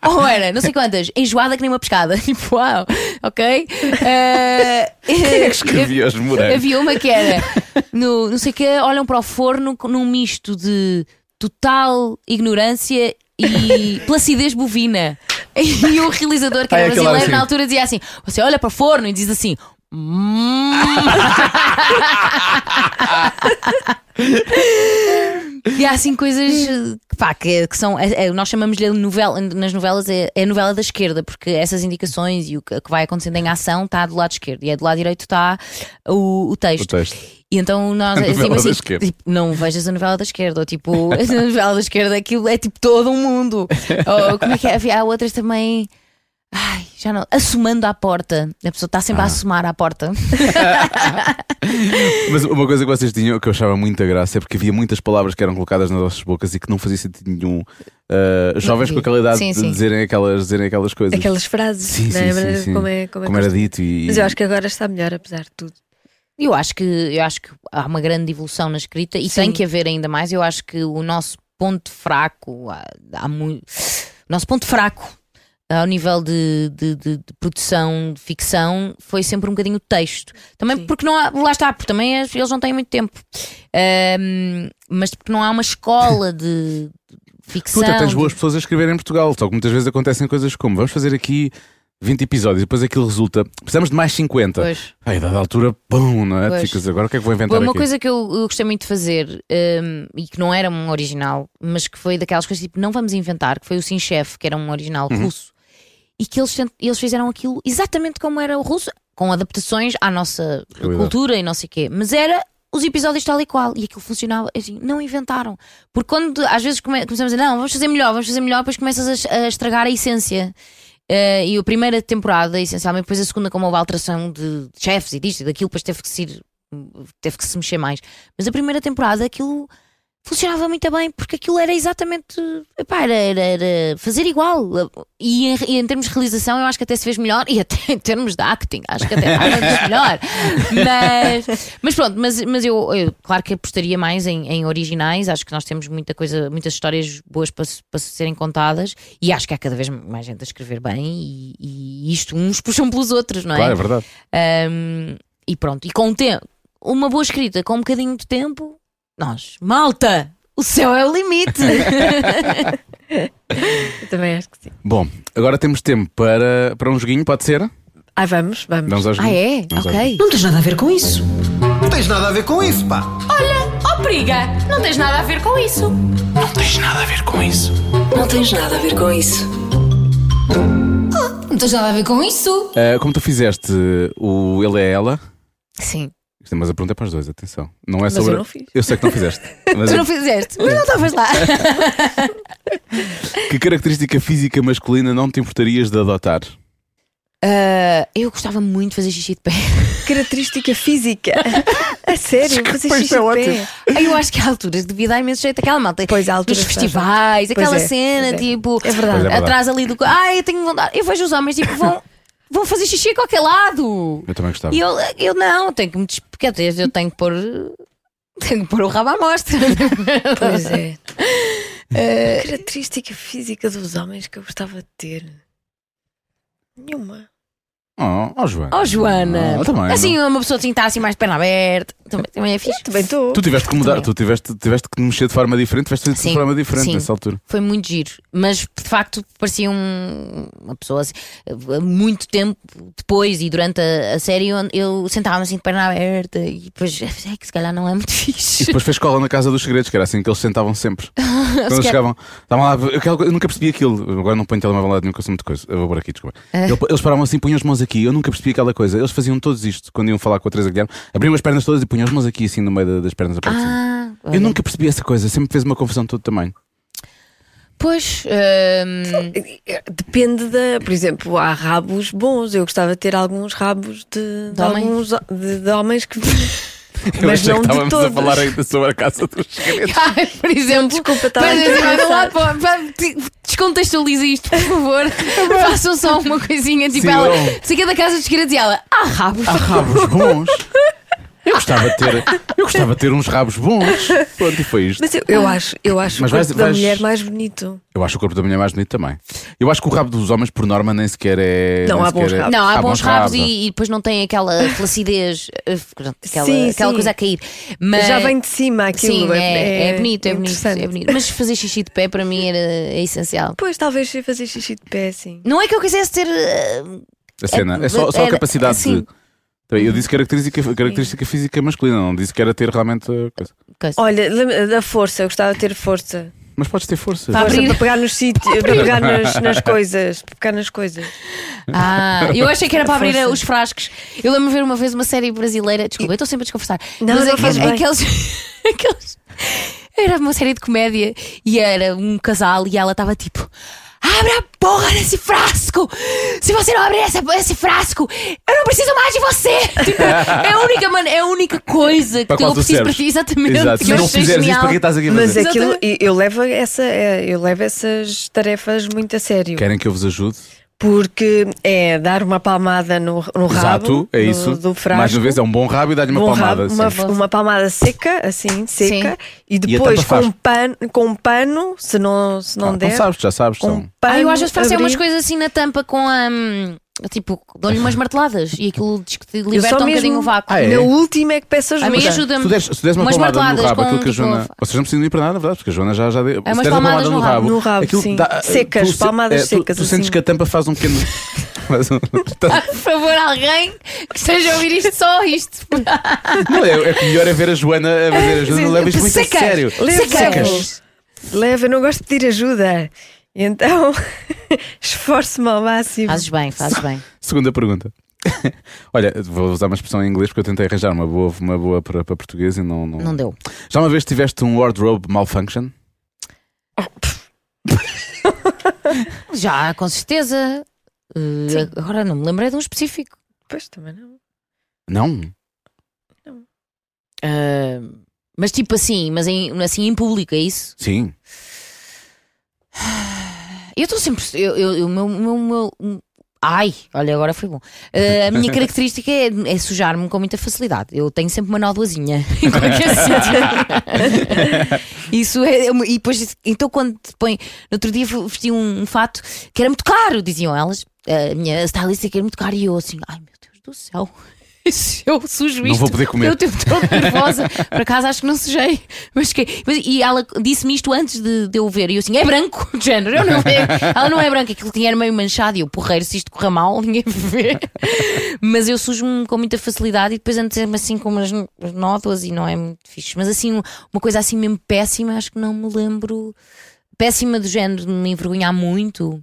Ou era, não sei quantas, enjoada que nem uma pescada. Tipo, uau, ok? Eh, Quem é que escrevia os morangos? Havia uma que era, no, não sei o que, olham para o forno num misto de total ignorância e placidez bovina. E o realizador, que era aquele brasileiro, assim. na altura dizia assim: você olha para o forno e diz assim. "Hum." e há assim coisas pá, que, que são. é- é- nós chamamos-lhe novela, nas novelas é, é a novela da esquerda, porque essas indicações e o que, que vai acontecendo em ação está do lado esquerdo e é do lado direito está o, o texto. O texto. E então nós A assim, esquerda. tipo, não vejas a novela da esquerda, ou tipo, a novela da esquerda aquilo é tipo todo um mundo. ou como é que é? Havia outras também. Ai, já não. Assomando à porta. A pessoa está sempre a Ah. assomar à porta. Mas uma coisa que vocês tinham que eu achava muita graça é porque havia muitas palavras que eram colocadas nas nossas bocas e que não fazia sentido nenhum. Uh, jovens com aquela idade Sim, de sim. dizerem aquelas, dizerem aquelas coisas. Aquelas frases, Sim, é? sim, A sim. Como, é, como, é Como era dito e. Mas eu acho que agora está melhor, apesar de tudo. Eu acho que, eu acho que há uma grande evolução na escrita e Sim. tem que haver ainda mais. Eu acho que o nosso ponto fraco, há, há muito. Nosso ponto fraco ao nível de, de, de- de produção de ficção foi sempre um bocadinho o texto. Também Sim. porque não há, lá está, porque também eles não têm muito tempo. Ahm, mas porque não há uma escola de, ficção. Tu até tens boas pessoas a escrever em Portugal, só que muitas vezes acontecem coisas como vamos fazer aqui 20 episódios e depois aquilo resulta. Precisamos de mais 50. Pois. Ai, a dada altura, pum, não é? Pois. Ficas agora o que é que vou inventar Foi uma aqui? coisa que eu, eu gostei muito de fazer hum, e que não era um original, mas que foi daquelas coisas tipo, não vamos inventar, que foi o Sim Chef, que era um original Uhum. russo, e que eles, eles fizeram aquilo exatamente como era o russo, com adaptações à nossa Realidade. cultura e não sei o quê, mas era os episódios tal e qual, e aquilo funcionava, assim, não inventaram. Porque quando às vezes come- começamos a dizer, não, vamos fazer melhor, vamos fazer melhor, depois começas a, a estragar a essência. Eh, e a primeira temporada, essencialmente, depois a segunda, como houve alteração de de chefes e disto e daquilo, depois teve que se ir, teve que se mexer mais. Mas a primeira temporada aquilo funcionava muito bem, porque aquilo era exatamente epá, era, era- era fazer igual. E em, e em termos de realização, eu acho que até se fez melhor, e até em termos de acting, acho que até estava melhor. Mas, mas pronto, mas, mas eu, eu claro que apostaria mais em, em originais. Acho que nós temos muita coisa, muitas histórias boas para, para serem contadas, e acho que há cada vez mais gente a escrever bem, e, e isto uns puxam pelos outros, não é? Claro, é verdade. Um, e pronto, e com o tempo, uma boa escrita com um bocadinho de tempo, nós, malta, o céu é o limite. Eu também acho que sim. Bom, agora temos tempo para, para um joguinho, pode ser? Ah, vamos, vamos. Vamos ao ah, é? Vamos ao Ok. Não tens nada a ver com isso. Não tens nada a ver com isso, pá. Oh, briga, não tens nada a ver com isso. Não tens nada a ver com isso. Não tens nada a ver com isso. Não tens nada a ver com isso. Ah, como tu fizeste o ele é ela, Sim. É- mas a pergunta é para os dois, atenção. Não é Mas sobre. eu não fiz. Eu sei que não fizeste. Mas Tu não fizeste, mas não estavas lá. que característica física masculina não te importarias de adotar? Ah, eu gostava muito de fazer xixi de pé. Característica física. a sério, fazer xixi é de ótimo. pé. Eu acho que há alturas devia dar imenso jeito aquela malta. Pois, há alturas festivais, aquela é, cena, é. tipo, É é verdade. atrás ali do. Ai, eu tenho vontade. Eu vejo os homens, tipo, vão, vão fazer xixi a qualquer lado. Eu também gostava. E eu, eu não, tenho que me des- quer dizer, eu tenho que pôr. Tenho que pôr o rabo à mostra. Pois é. Característica física dos homens que eu gostava de ter. Nenhuma. Oh, oh, Joana. Oh, Joana! Oh, também, assim, não? uma pessoa assim está assim mais de perna aberta. Também, também é fixe. Também estou. Tu tiveste que mudar, Também. tu tiveste, tiveste que mexer de forma diferente, tiveste de de forma diferente sim. nessa altura. Foi muito giro. Mas de facto parecia um- uma pessoa assim. Muito tempo depois e durante a, a série eu, eu sentava-me assim de perna aberta e depois é que se calhar não é muito E fixe. depois fez cola na casa dos segredos, que era assim que eles sentavam sempre. Quando eles chegavam, estavam lá, aquela- eu nunca percebi aquilo. Agora não ponho telemóvel lá nenhum, que eu sou muita coisa. Eu vou por aqui, desculpa. É. Ele- Eles paravam assim, punham as mãos aqui. Eu nunca percebi aquela coisa. Eles faziam todos isto quando iam falar com a Teresa Guilherme. Abriam as pernas todas e punham as mãos aqui, assim, no meio da- das pernas a parte de cima. Ah, olha. Eu nunca percebi essa coisa, sempre fez uma confusão de todo tamanho. Pois. hum, Depende da. Por exemplo, há rabos bons. Eu gostava de ter alguns rabos de, de, De homens? alguns de, de homens que. Eu Mas achei não que estávamos a falar ainda sobre a casa dos segredos. Ai, por exemplo, Desculpa, estava para a dizer, olha lá, pensar. pá, pá, te- descontextualize isto, por favor. Façam só uma coisinha, tipo Sim, ela, eu- se aqui da casa dos segredos e ela, ah, rabos. Há rabos bons. Eu gostava de ter, eu gostava de ter uns rabos bons. Pronto, e foi isto. Mas eu, eu acho, eu acho Mas o corpo vais- da vais- mulher mais bonito. Eu acho o corpo da mulher mais bonito também. Eu acho que o rabo dos homens, por norma, nem sequer é. Não, nem há bons sequer é- rabos. Não, há, bons rabos, é. e, e depois não tem aquela flacidez, eh, pronto, aquela, Sim, aquela sim. coisa a cair. Mas, Já vem de cima aquilo. Sim, é, é bonito, é bonito, interessante. é bonito. Mas fazer xixi de pé para mim era é essencial. Pois, talvez fazer xixi de pé, sim. Não é que eu quisesse ter. eh, A cena. É- É, só, só a era- capacidade sim. de. Eu disse característica, característica física masculina, não disse que era ter realmente. a coisa. Olha, da- força, eu gostava de ter força. Mas podes ter força. Para Força para pegar nos sítios, para pegar nas, nas coisas. Para pegar nas coisas. Ah, eu achei que era para abrir Força. os frascos. Eu lembro-me de ver uma vez uma série brasileira. Desculpa, eu estou sempre a desconversar. Não, mas não aqueles, faz bem. aqueles, aqueles- Era uma série de comédia e era um casal e ela estava tipo. Abre a porra desse frasco! Se você não abrir essa- esse frasco, eu não preciso mais de você! Tipo, é, a única, man- é a única coisa que eu preciso para ti, exatamente. Exato. Se Eu não fizeres isto, genial. para que estás aqui a Mas fazer? aquilo, eu levo, essa, é, eu levo essas tarefas muito a sério. Querem que eu vos ajude? Porque é dar uma palmada no, no rabo Exato, é no- isso. do frasco. Mais uma vez, é um bom rabo e dá-lhe uma Bom palmada. rabo, uma, sim. uma palmada seca, assim, seca, e a depois faz? com um pano, com um pano, se não, se não Ah, der, então sabes, já sabes. com São. um pano. Ah, eu às vezes faço é umas coisas assim na tampa com a. hum, Tipo, dou-lhe umas marteladas e aquilo diz que liberta um mesmo- bocadinho o vácuo. Ah, é? O meu último é que peço ajuda. A mim Se ajuda-me. tu deres, se tu deres uma Umas palmada no marteladas rabo, com, aquilo que a tipo, Joana. Vocês não precisam ir para nada, verdade? Porque a Joana já, já deu. É umas se deres uma palmadas palmada no no rabo. No rabo, aquilo sim. dá- Secas, tu se- palmadas é, tu- secas, Tu, sentes assim. que a tampa faz um pequeno. Por favor, alguém que esteja a ouvir isto só isto. Não, é, é que melhor é ver a Joana a fazer a Joana, leva isto muito a sério. Leva, Secas. leva, eu não gosto de pedir ajuda. Então, esforço-me ao máximo. Fazes bem, fazes bem. Segunda pergunta. Olha, vou usar uma expressão em inglês porque eu tentei arranjar uma boa, uma boa para, para português e não, não. Não deu. Já uma vez tiveste um wardrobe malfunction? Já, com certeza. Eh, agora não me lembrei de um específico. Pois também não. Não? Ah, mas tipo assim, mas em, assim em público, é isso? Sim. Eu estou sempre. Eu, eu, o meu, meu, meu- Ai, olha, agora foi bom. Ah, a minha característica é, é sujar-me com muita facilidade. Eu tenho sempre uma nódoazinha em qualquer sítio. Isso é. é E depois, então, quando te põe. No outro dia vesti um, fato que era muito caro, diziam elas. A minha stylist que era muito caro e eu assim, ai meu Deus do céu. Se eu sujo Não isto, vou poder comer. Eu estou toda nervosa. Por acaso acho que não sujei. Mas que, e ela disse-me isto antes de, de eu ver. E eu assim, é branco, de género. Eu não é. Ela não é branca, aquilo tinha era meio manchado. E eu, porreiro, se isto correr mal, ninguém vê. Mas eu sujo-me com muita facilidade e depois ando sempre assim com umas nódoas e não é muito fixe. Mas assim, uma coisa assim mesmo péssima, acho que não me lembro. Péssima do género de me envergonhar muito.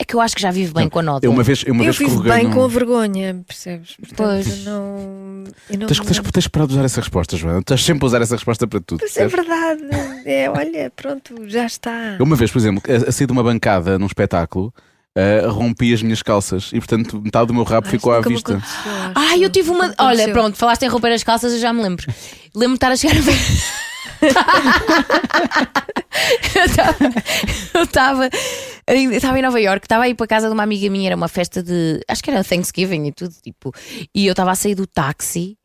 É que eu acho que já vivo bem com a nódoa. Eu uma vez, eu uma eu vez vivo bem num- com a vergonha, percebes? Portanto, Pois. eu não. Eu não Tens, tens, tens que parar de usar essa resposta, Joana. Estás sempre a usar essa resposta para tudo. Mas é verdade. É, olha, pronto, já está. Eu uma vez, por exemplo, a, a sair de uma bancada num espetáculo, ah, rompi as minhas calças e, portanto, metade do meu rabo Ah, ficou à vista. Ai, eu tive uma. Olha, pronto, falaste em romper as calças, eu já me lembro. Lembro-me de estar a chegar a ver. Eu estava- eu estava em- Nova York, estava aí para casa de uma amiga minha, era uma festa de. Acho que era Thanksgiving e tudo, tipo. E eu estava a sair do táxi,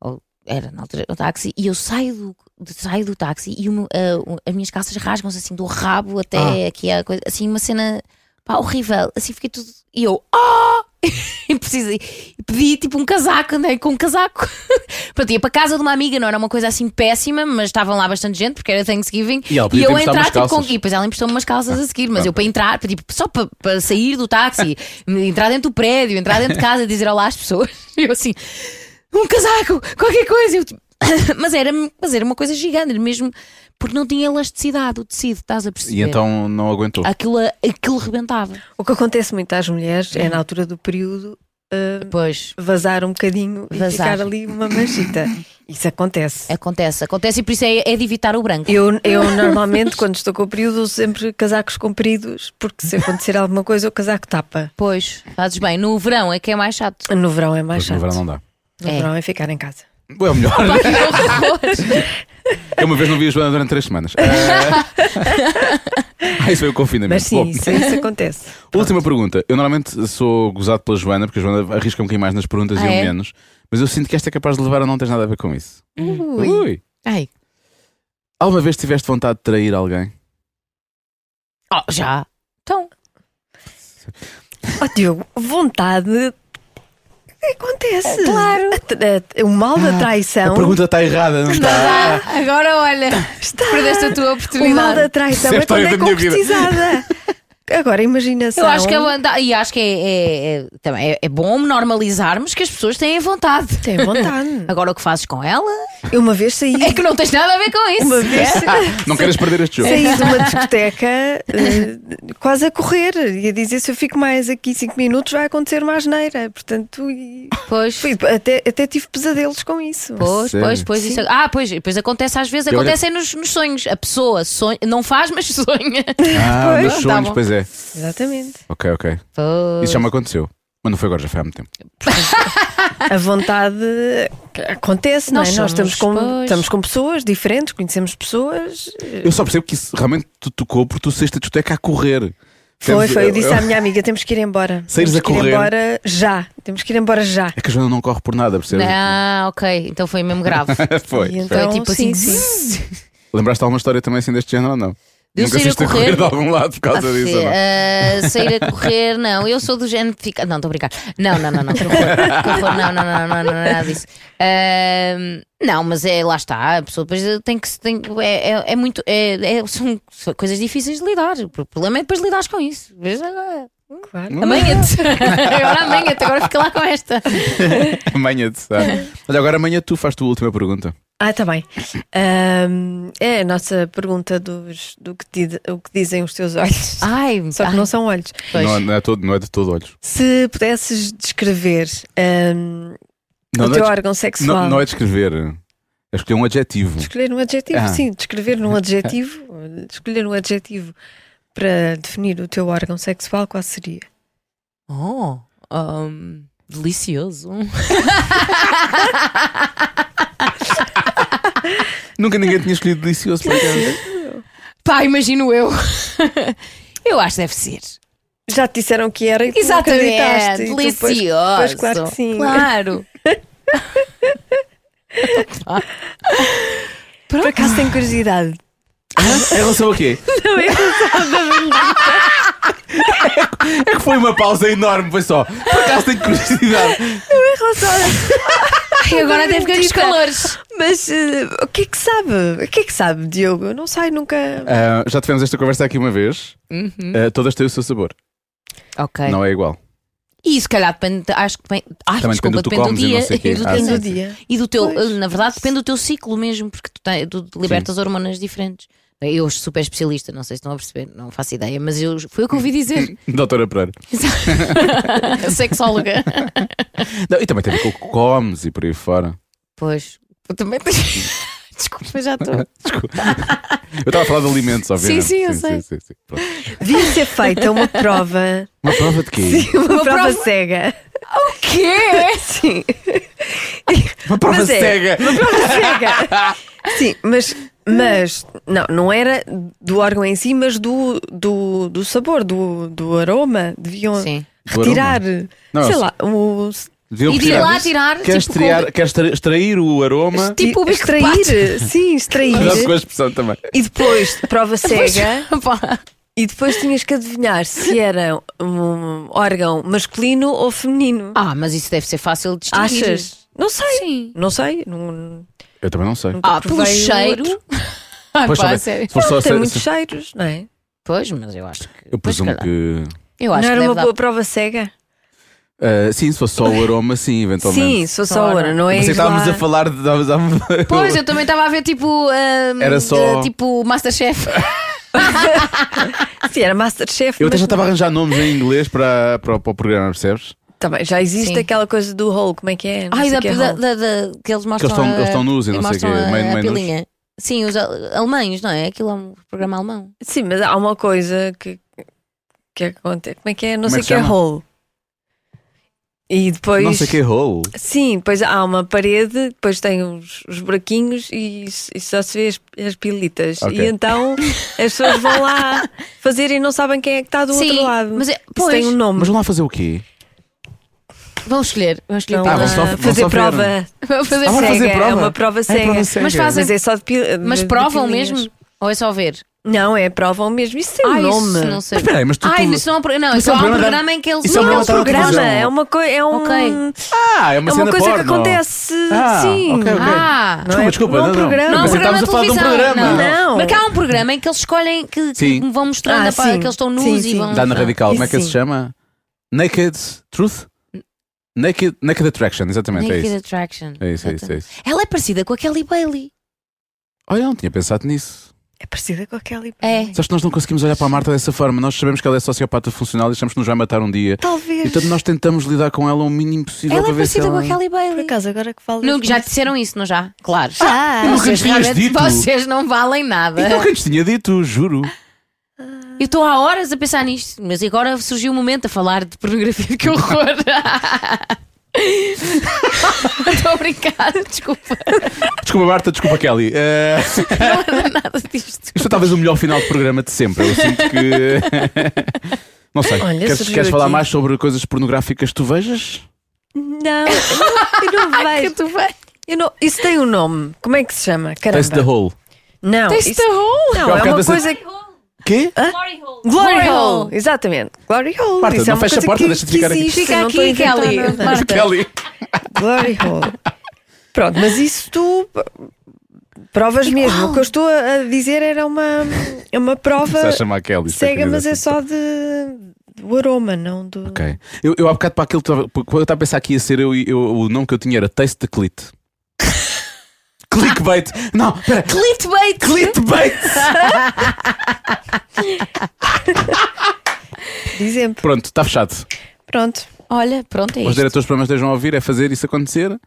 ou era na altura o táxi, e eu saio do, saio do táxi e ah, o- as minhas calças rasgam-se assim do rabo até aqui a coisa, assim, uma cena pá, horrível. Assim fiquei tudo. E eu, ah! e precisei, e pedi tipo um casaco, andei com um casaco. Pronto, ia para casa de uma amiga, não era uma coisa assim péssima, mas estavam lá bastante gente porque era Thanksgiving. E ela podia eu entrar tipo, com. E depois ela emprestou-me umas calças a seguir, mas eu para entrar, para, tipo, só para, para sair do táxi, entrar dentro do prédio, entrar dentro de casa, dizer olá às pessoas. E eu assim, um casaco, qualquer coisa. Eu, tipo, mas, era, mas era uma coisa gigante, era mesmo porque não tinha elasticidade, o tecido, estás a perceber? E então não aguentou. Aquilo, aquilo rebentava. O que acontece muito às mulheres é na altura do período uh, Pois. vazar um bocadinho e Vazar. ficar ali uma manchita. Isso acontece. Acontece, acontece e por isso é, é de evitar o branco. Eu, eu normalmente, quando estou com o período, uso sempre casacos compridos, porque se acontecer alguma coisa, o casaco tapa. Pois, fazes bem. No verão é que é mais chato. No verão é mais no chato. verão não dá. No É. verão é ficar em casa. É o melhor. Eu uma vez não vi a Joana durante três semanas. Ah, isso foi o confinamento. Mas sim, Bom, isso, isso acontece. última pergunta. Eu normalmente sou gozado pela Joana, porque a Joana arrisca um bocadinho mais nas perguntas Ah, e eu é? menos. Mas eu sinto que esta é capaz de levar a não ter nada a ver com isso. Ui. Ui. Ai, Alguma vez tiveste vontade de trair alguém? oh, já. Então, Ó Diogo, vontade acontece. Claro. A tra- a- O mal da traição. A pergunta está errada, não está? Ah, agora olha, Está. perdeste a tua O mal oportunidade. da traição é é quando é concretizada. Agora, imaginação. Eu acho que é, vontade- e acho que é, é- é- também é, é bom normalizarmos que as pessoas têm vontade. Tem vontade. Agora o que fazes com ela Eu uma vez saí. é que não tens nada a ver com isso. Uma vez Não queres perder este jogo. saí de uma discoteca eh, quase a correr e a dizer se eu fico mais aqui 5 minutos vai acontecer uma asneira. Portanto, e Pois. fui- até, até tive pesadelos com isso. Pois, Sério? pois, pois. Isso, ah, pois, depois acontece às vezes, E olha- acontecem nos, nos sonhos. A pessoa sonha, não faz, mas sonha. Ah, Pois, nos tá sonhos, bom. pois é. Exatamente. Ok, ok. Pois. Isso já me aconteceu. Mas não foi agora, já foi há muito tempo. A vontade acontece, não é? Nós Nós estamos com, pois. estamos com pessoas diferentes, conhecemos pessoas. Eu só percebo que isso realmente te tocou porque tu saíste da discoteca a correr. Foi, foi. Eu disse Eu- à minha amiga: temos que ir embora. Saíres temos a que ir correr. embora já. Temos que ir embora já. É que a Joana não corre por nada, percebes? Ah, ok. Então foi mesmo grave. foi. E foi. então, tipo sim, assim, sim. Lembraste alguma história também assim deste género ou não? De eu Nunca sair a saíste a correr? correr de algum lado por causa Ah, disso, não? ah, sair a correr, não. Eu sou do género que fica. Não, estou a brincar. Não, não, não, não. Que horror. Não, não, não, não, não, não, nada disso. Ah, não, mas é, lá está. A pessoa depois tem que. se- Tem, é, é, é muito. É, é- são, são coisas difíceis de lidar. O problema é depois lidares com isso. Veja agora. Claro. Amanhã-te. Agora amanhã-te. Agora fica lá com esta. Amanhã te sabe. Olha, agora amanhã tu faz a tua última pergunta. Ah, tá bem. Ahm, é a nossa pergunta dos, do que, di- o que dizem os teus olhos. Ai, Só que ai, não são olhos. Não, é- não é todo, não é de todo olhos. Se pudesses descrever ahm, Não, o não teu é, órgão sexual. não, não é descrever. É escolher um adjetivo. Escolher um adjetivo, Ah. sim, descrever num adjetivo, escolher um adjetivo para definir o teu órgão sexual, qual seria? Oh, um, delicioso. Nunca ninguém tinha escolhido delicioso por acaso. Pá, imagino eu. eu acho que deve ser. Já te disseram que era e tu Exatamente, acreditaste. E tu depois- delicioso. Pois, claro que sim. Claro. Por acaso tenho curiosidade. Em relação a quê? Não, é É que foi uma pausa enorme, foi só. Por acaso tenho curiosidade. Ai, agora até fiquei com os calores. Mas eh, o que é que sabe? O que é que sabe, Diogo? Eu não sei, nunca. Ah, já tivemos esta conversa aqui uma vez. Uhum. Ah, todas têm o seu sabor. Ok. Não é igual. E se calhar depende, acho que depende, ai, Também desculpa, depende do que depende do dia e do, Ah, do dia. E do teu, Pois. na verdade, depende do teu ciclo mesmo, porque tu, tu libertas hormonas diferentes. Eu sou super especialista, não sei se estão a perceber, não faço ideia, mas eu, foi o que eu ouvi dizer. Doutora Pereira. Sexóloga. Não, e também tem a ver com o que comes e por aí fora. Pois, eu também tenho. Desculpa, já estou. Desculpa. Eu estava a falar de alimentos, obviamente. sim, eu sei. sim, sim. Pronto. Devia ser feita uma prova. Uma prova de quê? Uma, Uma prova, prova- cega. O quê? Sim. Uma prova Mas é. cega. Uma prova cega. Sim, mas. Mas não, não era do órgão em si, mas do, do, do sabor, do, do aroma. Deviam Sim. Retirar, Não, sei lá, o, Deviam E de lá tirar. Queres, tipo, triar- queres tra- extrair o aroma? Tipo o extrair, sim, extrair. Com a expressão também. E depois, prova cega, e depois tinhas que adivinhar se era um órgão masculino ou feminino. Ah, mas isso deve ser fácil de distinguir. Achas? Não sei. Sim. Não sei. Não, Eu também não sei. nunca Ah, pelo o cheiro. outro. Ah, Pois, pá, sabe, sério. se for só- Tem se- muitos se- cheiros, não é? Pois, mas eu acho que. eu pois, presumo calhar. que. Eu acho não que era deve uma dar- boa prova cega? ah, sim, se fosse só o aroma, sim, eventualmente. Sim, se fosse Só a hora. hora, não é? Mas ires estávamos lá- a falar de. estávamos a- Pois, eu também estava a ver tipo. ahm, Era só- de- tipo Masterchef. Sim, era Masterchef. Eu até mas já estava a arranjar nomes em inglês para, para, para o programa, percebes? Também, já existe Sim. aquela coisa do hole, como é que é? Não Ai, sei da, que é da, da- da- que eles mostram. estão- a- eles estão nus e não sei o quê, a- meio- a meio pilinha. Sim, os al- alemães, não é? Aquilo é um programa alemão. Sim, mas há uma coisa que, que acontece. Como é que é? Não Como sei é o que que é hole. E depois. Não sei que é hole. Sim, depois há uma parede, depois tem os, os buraquinhos e, e só se vê as, as pilitas. Ok. E então as pessoas vão lá fazer e não sabem quem é que está do Sim, outro lado. mas é- pois. tem um nome. Mas vão lá fazer o quê? Vamos escolher. Vamos escolher. Ah, vão ah, só- vão fazer só ver. prova Vamos fazer Ah, vão cega. fazer prova? É uma prova É cega. prova cega. Mas fazem- Mas é só de pil- Mas de- provam pilinhas. mesmo? Ou é só ver? Não, é provam mesmo. Isso tem um nome. isso não sei. Mas espera aí, mas tu- Ai, tu- isso não é um programa. Não, isso é um é um programa em que eles. isso é um Não é um programa da programa, televisão. é uma, coi- é um, Ok. Ah, é uma é cena uma coisa que porno. acontece. Ah, sim. ok, ok. Ah, Não Desculpa, é- desculpa. não é um programa. Não, Mas um programa estávamos a falar de um televisão. programa. Não. Mas cá há um programa em que eles escolhem que, que Sim. vão mostrando Ah, a sim. que eles estão nus Sim, e sim. vão. Dá na radical, como é que se chama? Naked Truth? Naked, Naked Attraction, exatamente. É Naked isso. Attraction. É isso, é isso, é isso. Ela é parecida com a Kelly Bailey. Olha, eu não tinha pensado nisso. É parecida com a Kelly. É. Sabes que nós não conseguimos olhar para a Marta dessa forma. Nós sabemos que ela é sociopata funcional e achamos que nos vai matar um dia. Talvez. E portanto nós tentamos lidar com ela o mínimo possível Ela para é ver se parecida ela... com a Kelly Por Bailey. acaso, agora que falo. Já disseram isso, não já? Claro. Já. Eu nunca Vocês lhes tinhas realmente dito. vocês não valem nada. Então quem lhes tinha dito, juro. Eu estou há horas a pensar nisto, mas agora surgiu o momento a falar de pornografia. Que horror! Estou a brincar, desculpa. Desculpa, Marta, desculpa, Kelly. Eh, Não era nada disto. Isto foi talvez o melhor final de programa de sempre. Eu sinto que. Não sei. Olha, queres queres falar mais sobre coisas pornográficas que tu vejas? Não, eu não, eu não Que vejo. tu vai. Eu não, isso tem um nome. Como é que se chama? Caramba. Taste the Hole. Não, Taste isso- the hole. Não, é uma coisa. que- Quê? Glory hole. Glory Glory hole. hole. Exatamente. Glory hole. Marta, isso é não uma fecha a porta, que, deixa de que ficar aqui. Fica não aqui, Kelly. Kelly. Glory hole. Pronto, mas isso tu provas mesmo. O que eu estou a dizer era uma, é uma prova Está a chamar Kelly. é cega, mas é só de, do aroma, não do. Ok. Eu, eu há bocado para aquilo, quando eu estava a pensar que ia ser, eu, eu- o nome que eu tinha era Taste the Clit. Clickbait. Não, espera. Clickbait. Clickbait. Exemplo. Pronto, está fechado. Pronto. Olha, pronto, é Os isto. diretores de programas estejam a ouvir, é fazer isso acontecer.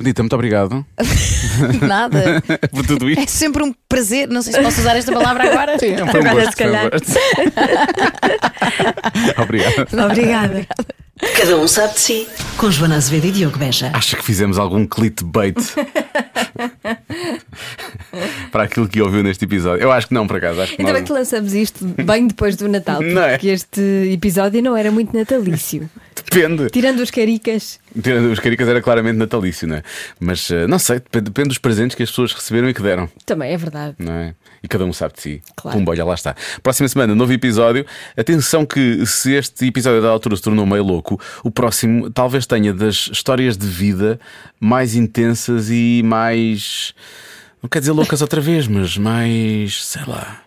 Benita, muito obrigado Nada. por tudo isto. É sempre um prazer. Não sei se posso usar esta palavra agora. Sim, foi um Agora, gosto. se calhar. um gosto. Obrigado. Obrigada. Cada um sabe de si. Com Joana Azevedo e Diogo Beja. Acha que fizemos algum clickbait para aquilo que ouviu neste episódio? Eu acho que não, por acaso. Acho que Ainda nós- bem que lançamos isto bem depois do Natal, Não é? porque este episódio não era muito natalício. Depende. Tirando os caricas. Tirando Os caricas era claramente natalício, não é? Mas eh, não sei, depende, depende dos presentes que as pessoas receberam e que deram. Também é verdade. não é? E cada um sabe de si. Claro. Pumba, olha, lá está. Próxima semana, novo episódio. Atenção que se este episódio da altura se tornou meio louco, o próximo talvez tenha das histórias de vida mais intensas e mais. Não quer dizer loucas outra vez, mas mais. sei lá.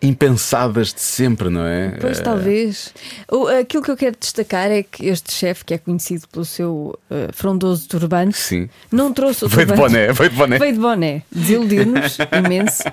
Impensadas de sempre, não é? Pois Eh, talvez. O- aquilo que eu quero destacar é que este chefe, que é conhecido pelo seu eh, frondoso turbante, Sim. não trouxe o de turbante. boné, veio de boné. Veio de boné. Desiludiu-nos imenso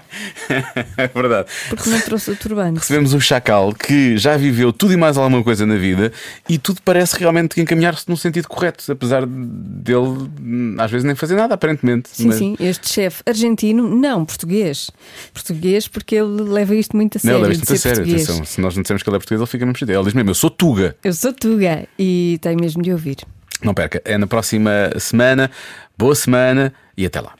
É verdade. porque não trouxe o turbante. Recebemos um chacal que já viveu tudo e mais alguma coisa na vida e tudo parece realmente encaminhar-se no sentido correto, apesar dele hum, às vezes nem fazer nada, aparentemente. Sim, Mas- sim, este chefe argentino, não, português. Português porque ele leva isto muito a Não, sério. leva de isto a sério. português. Atenção, se nós não dissemos que ele é português, ele fica mesmo chateado. Ele diz mesmo: Eu sou Tuga. Eu sou Tuga e tenho mesmo de ouvir. Não perca, é na próxima semana. Boa semana e até lá.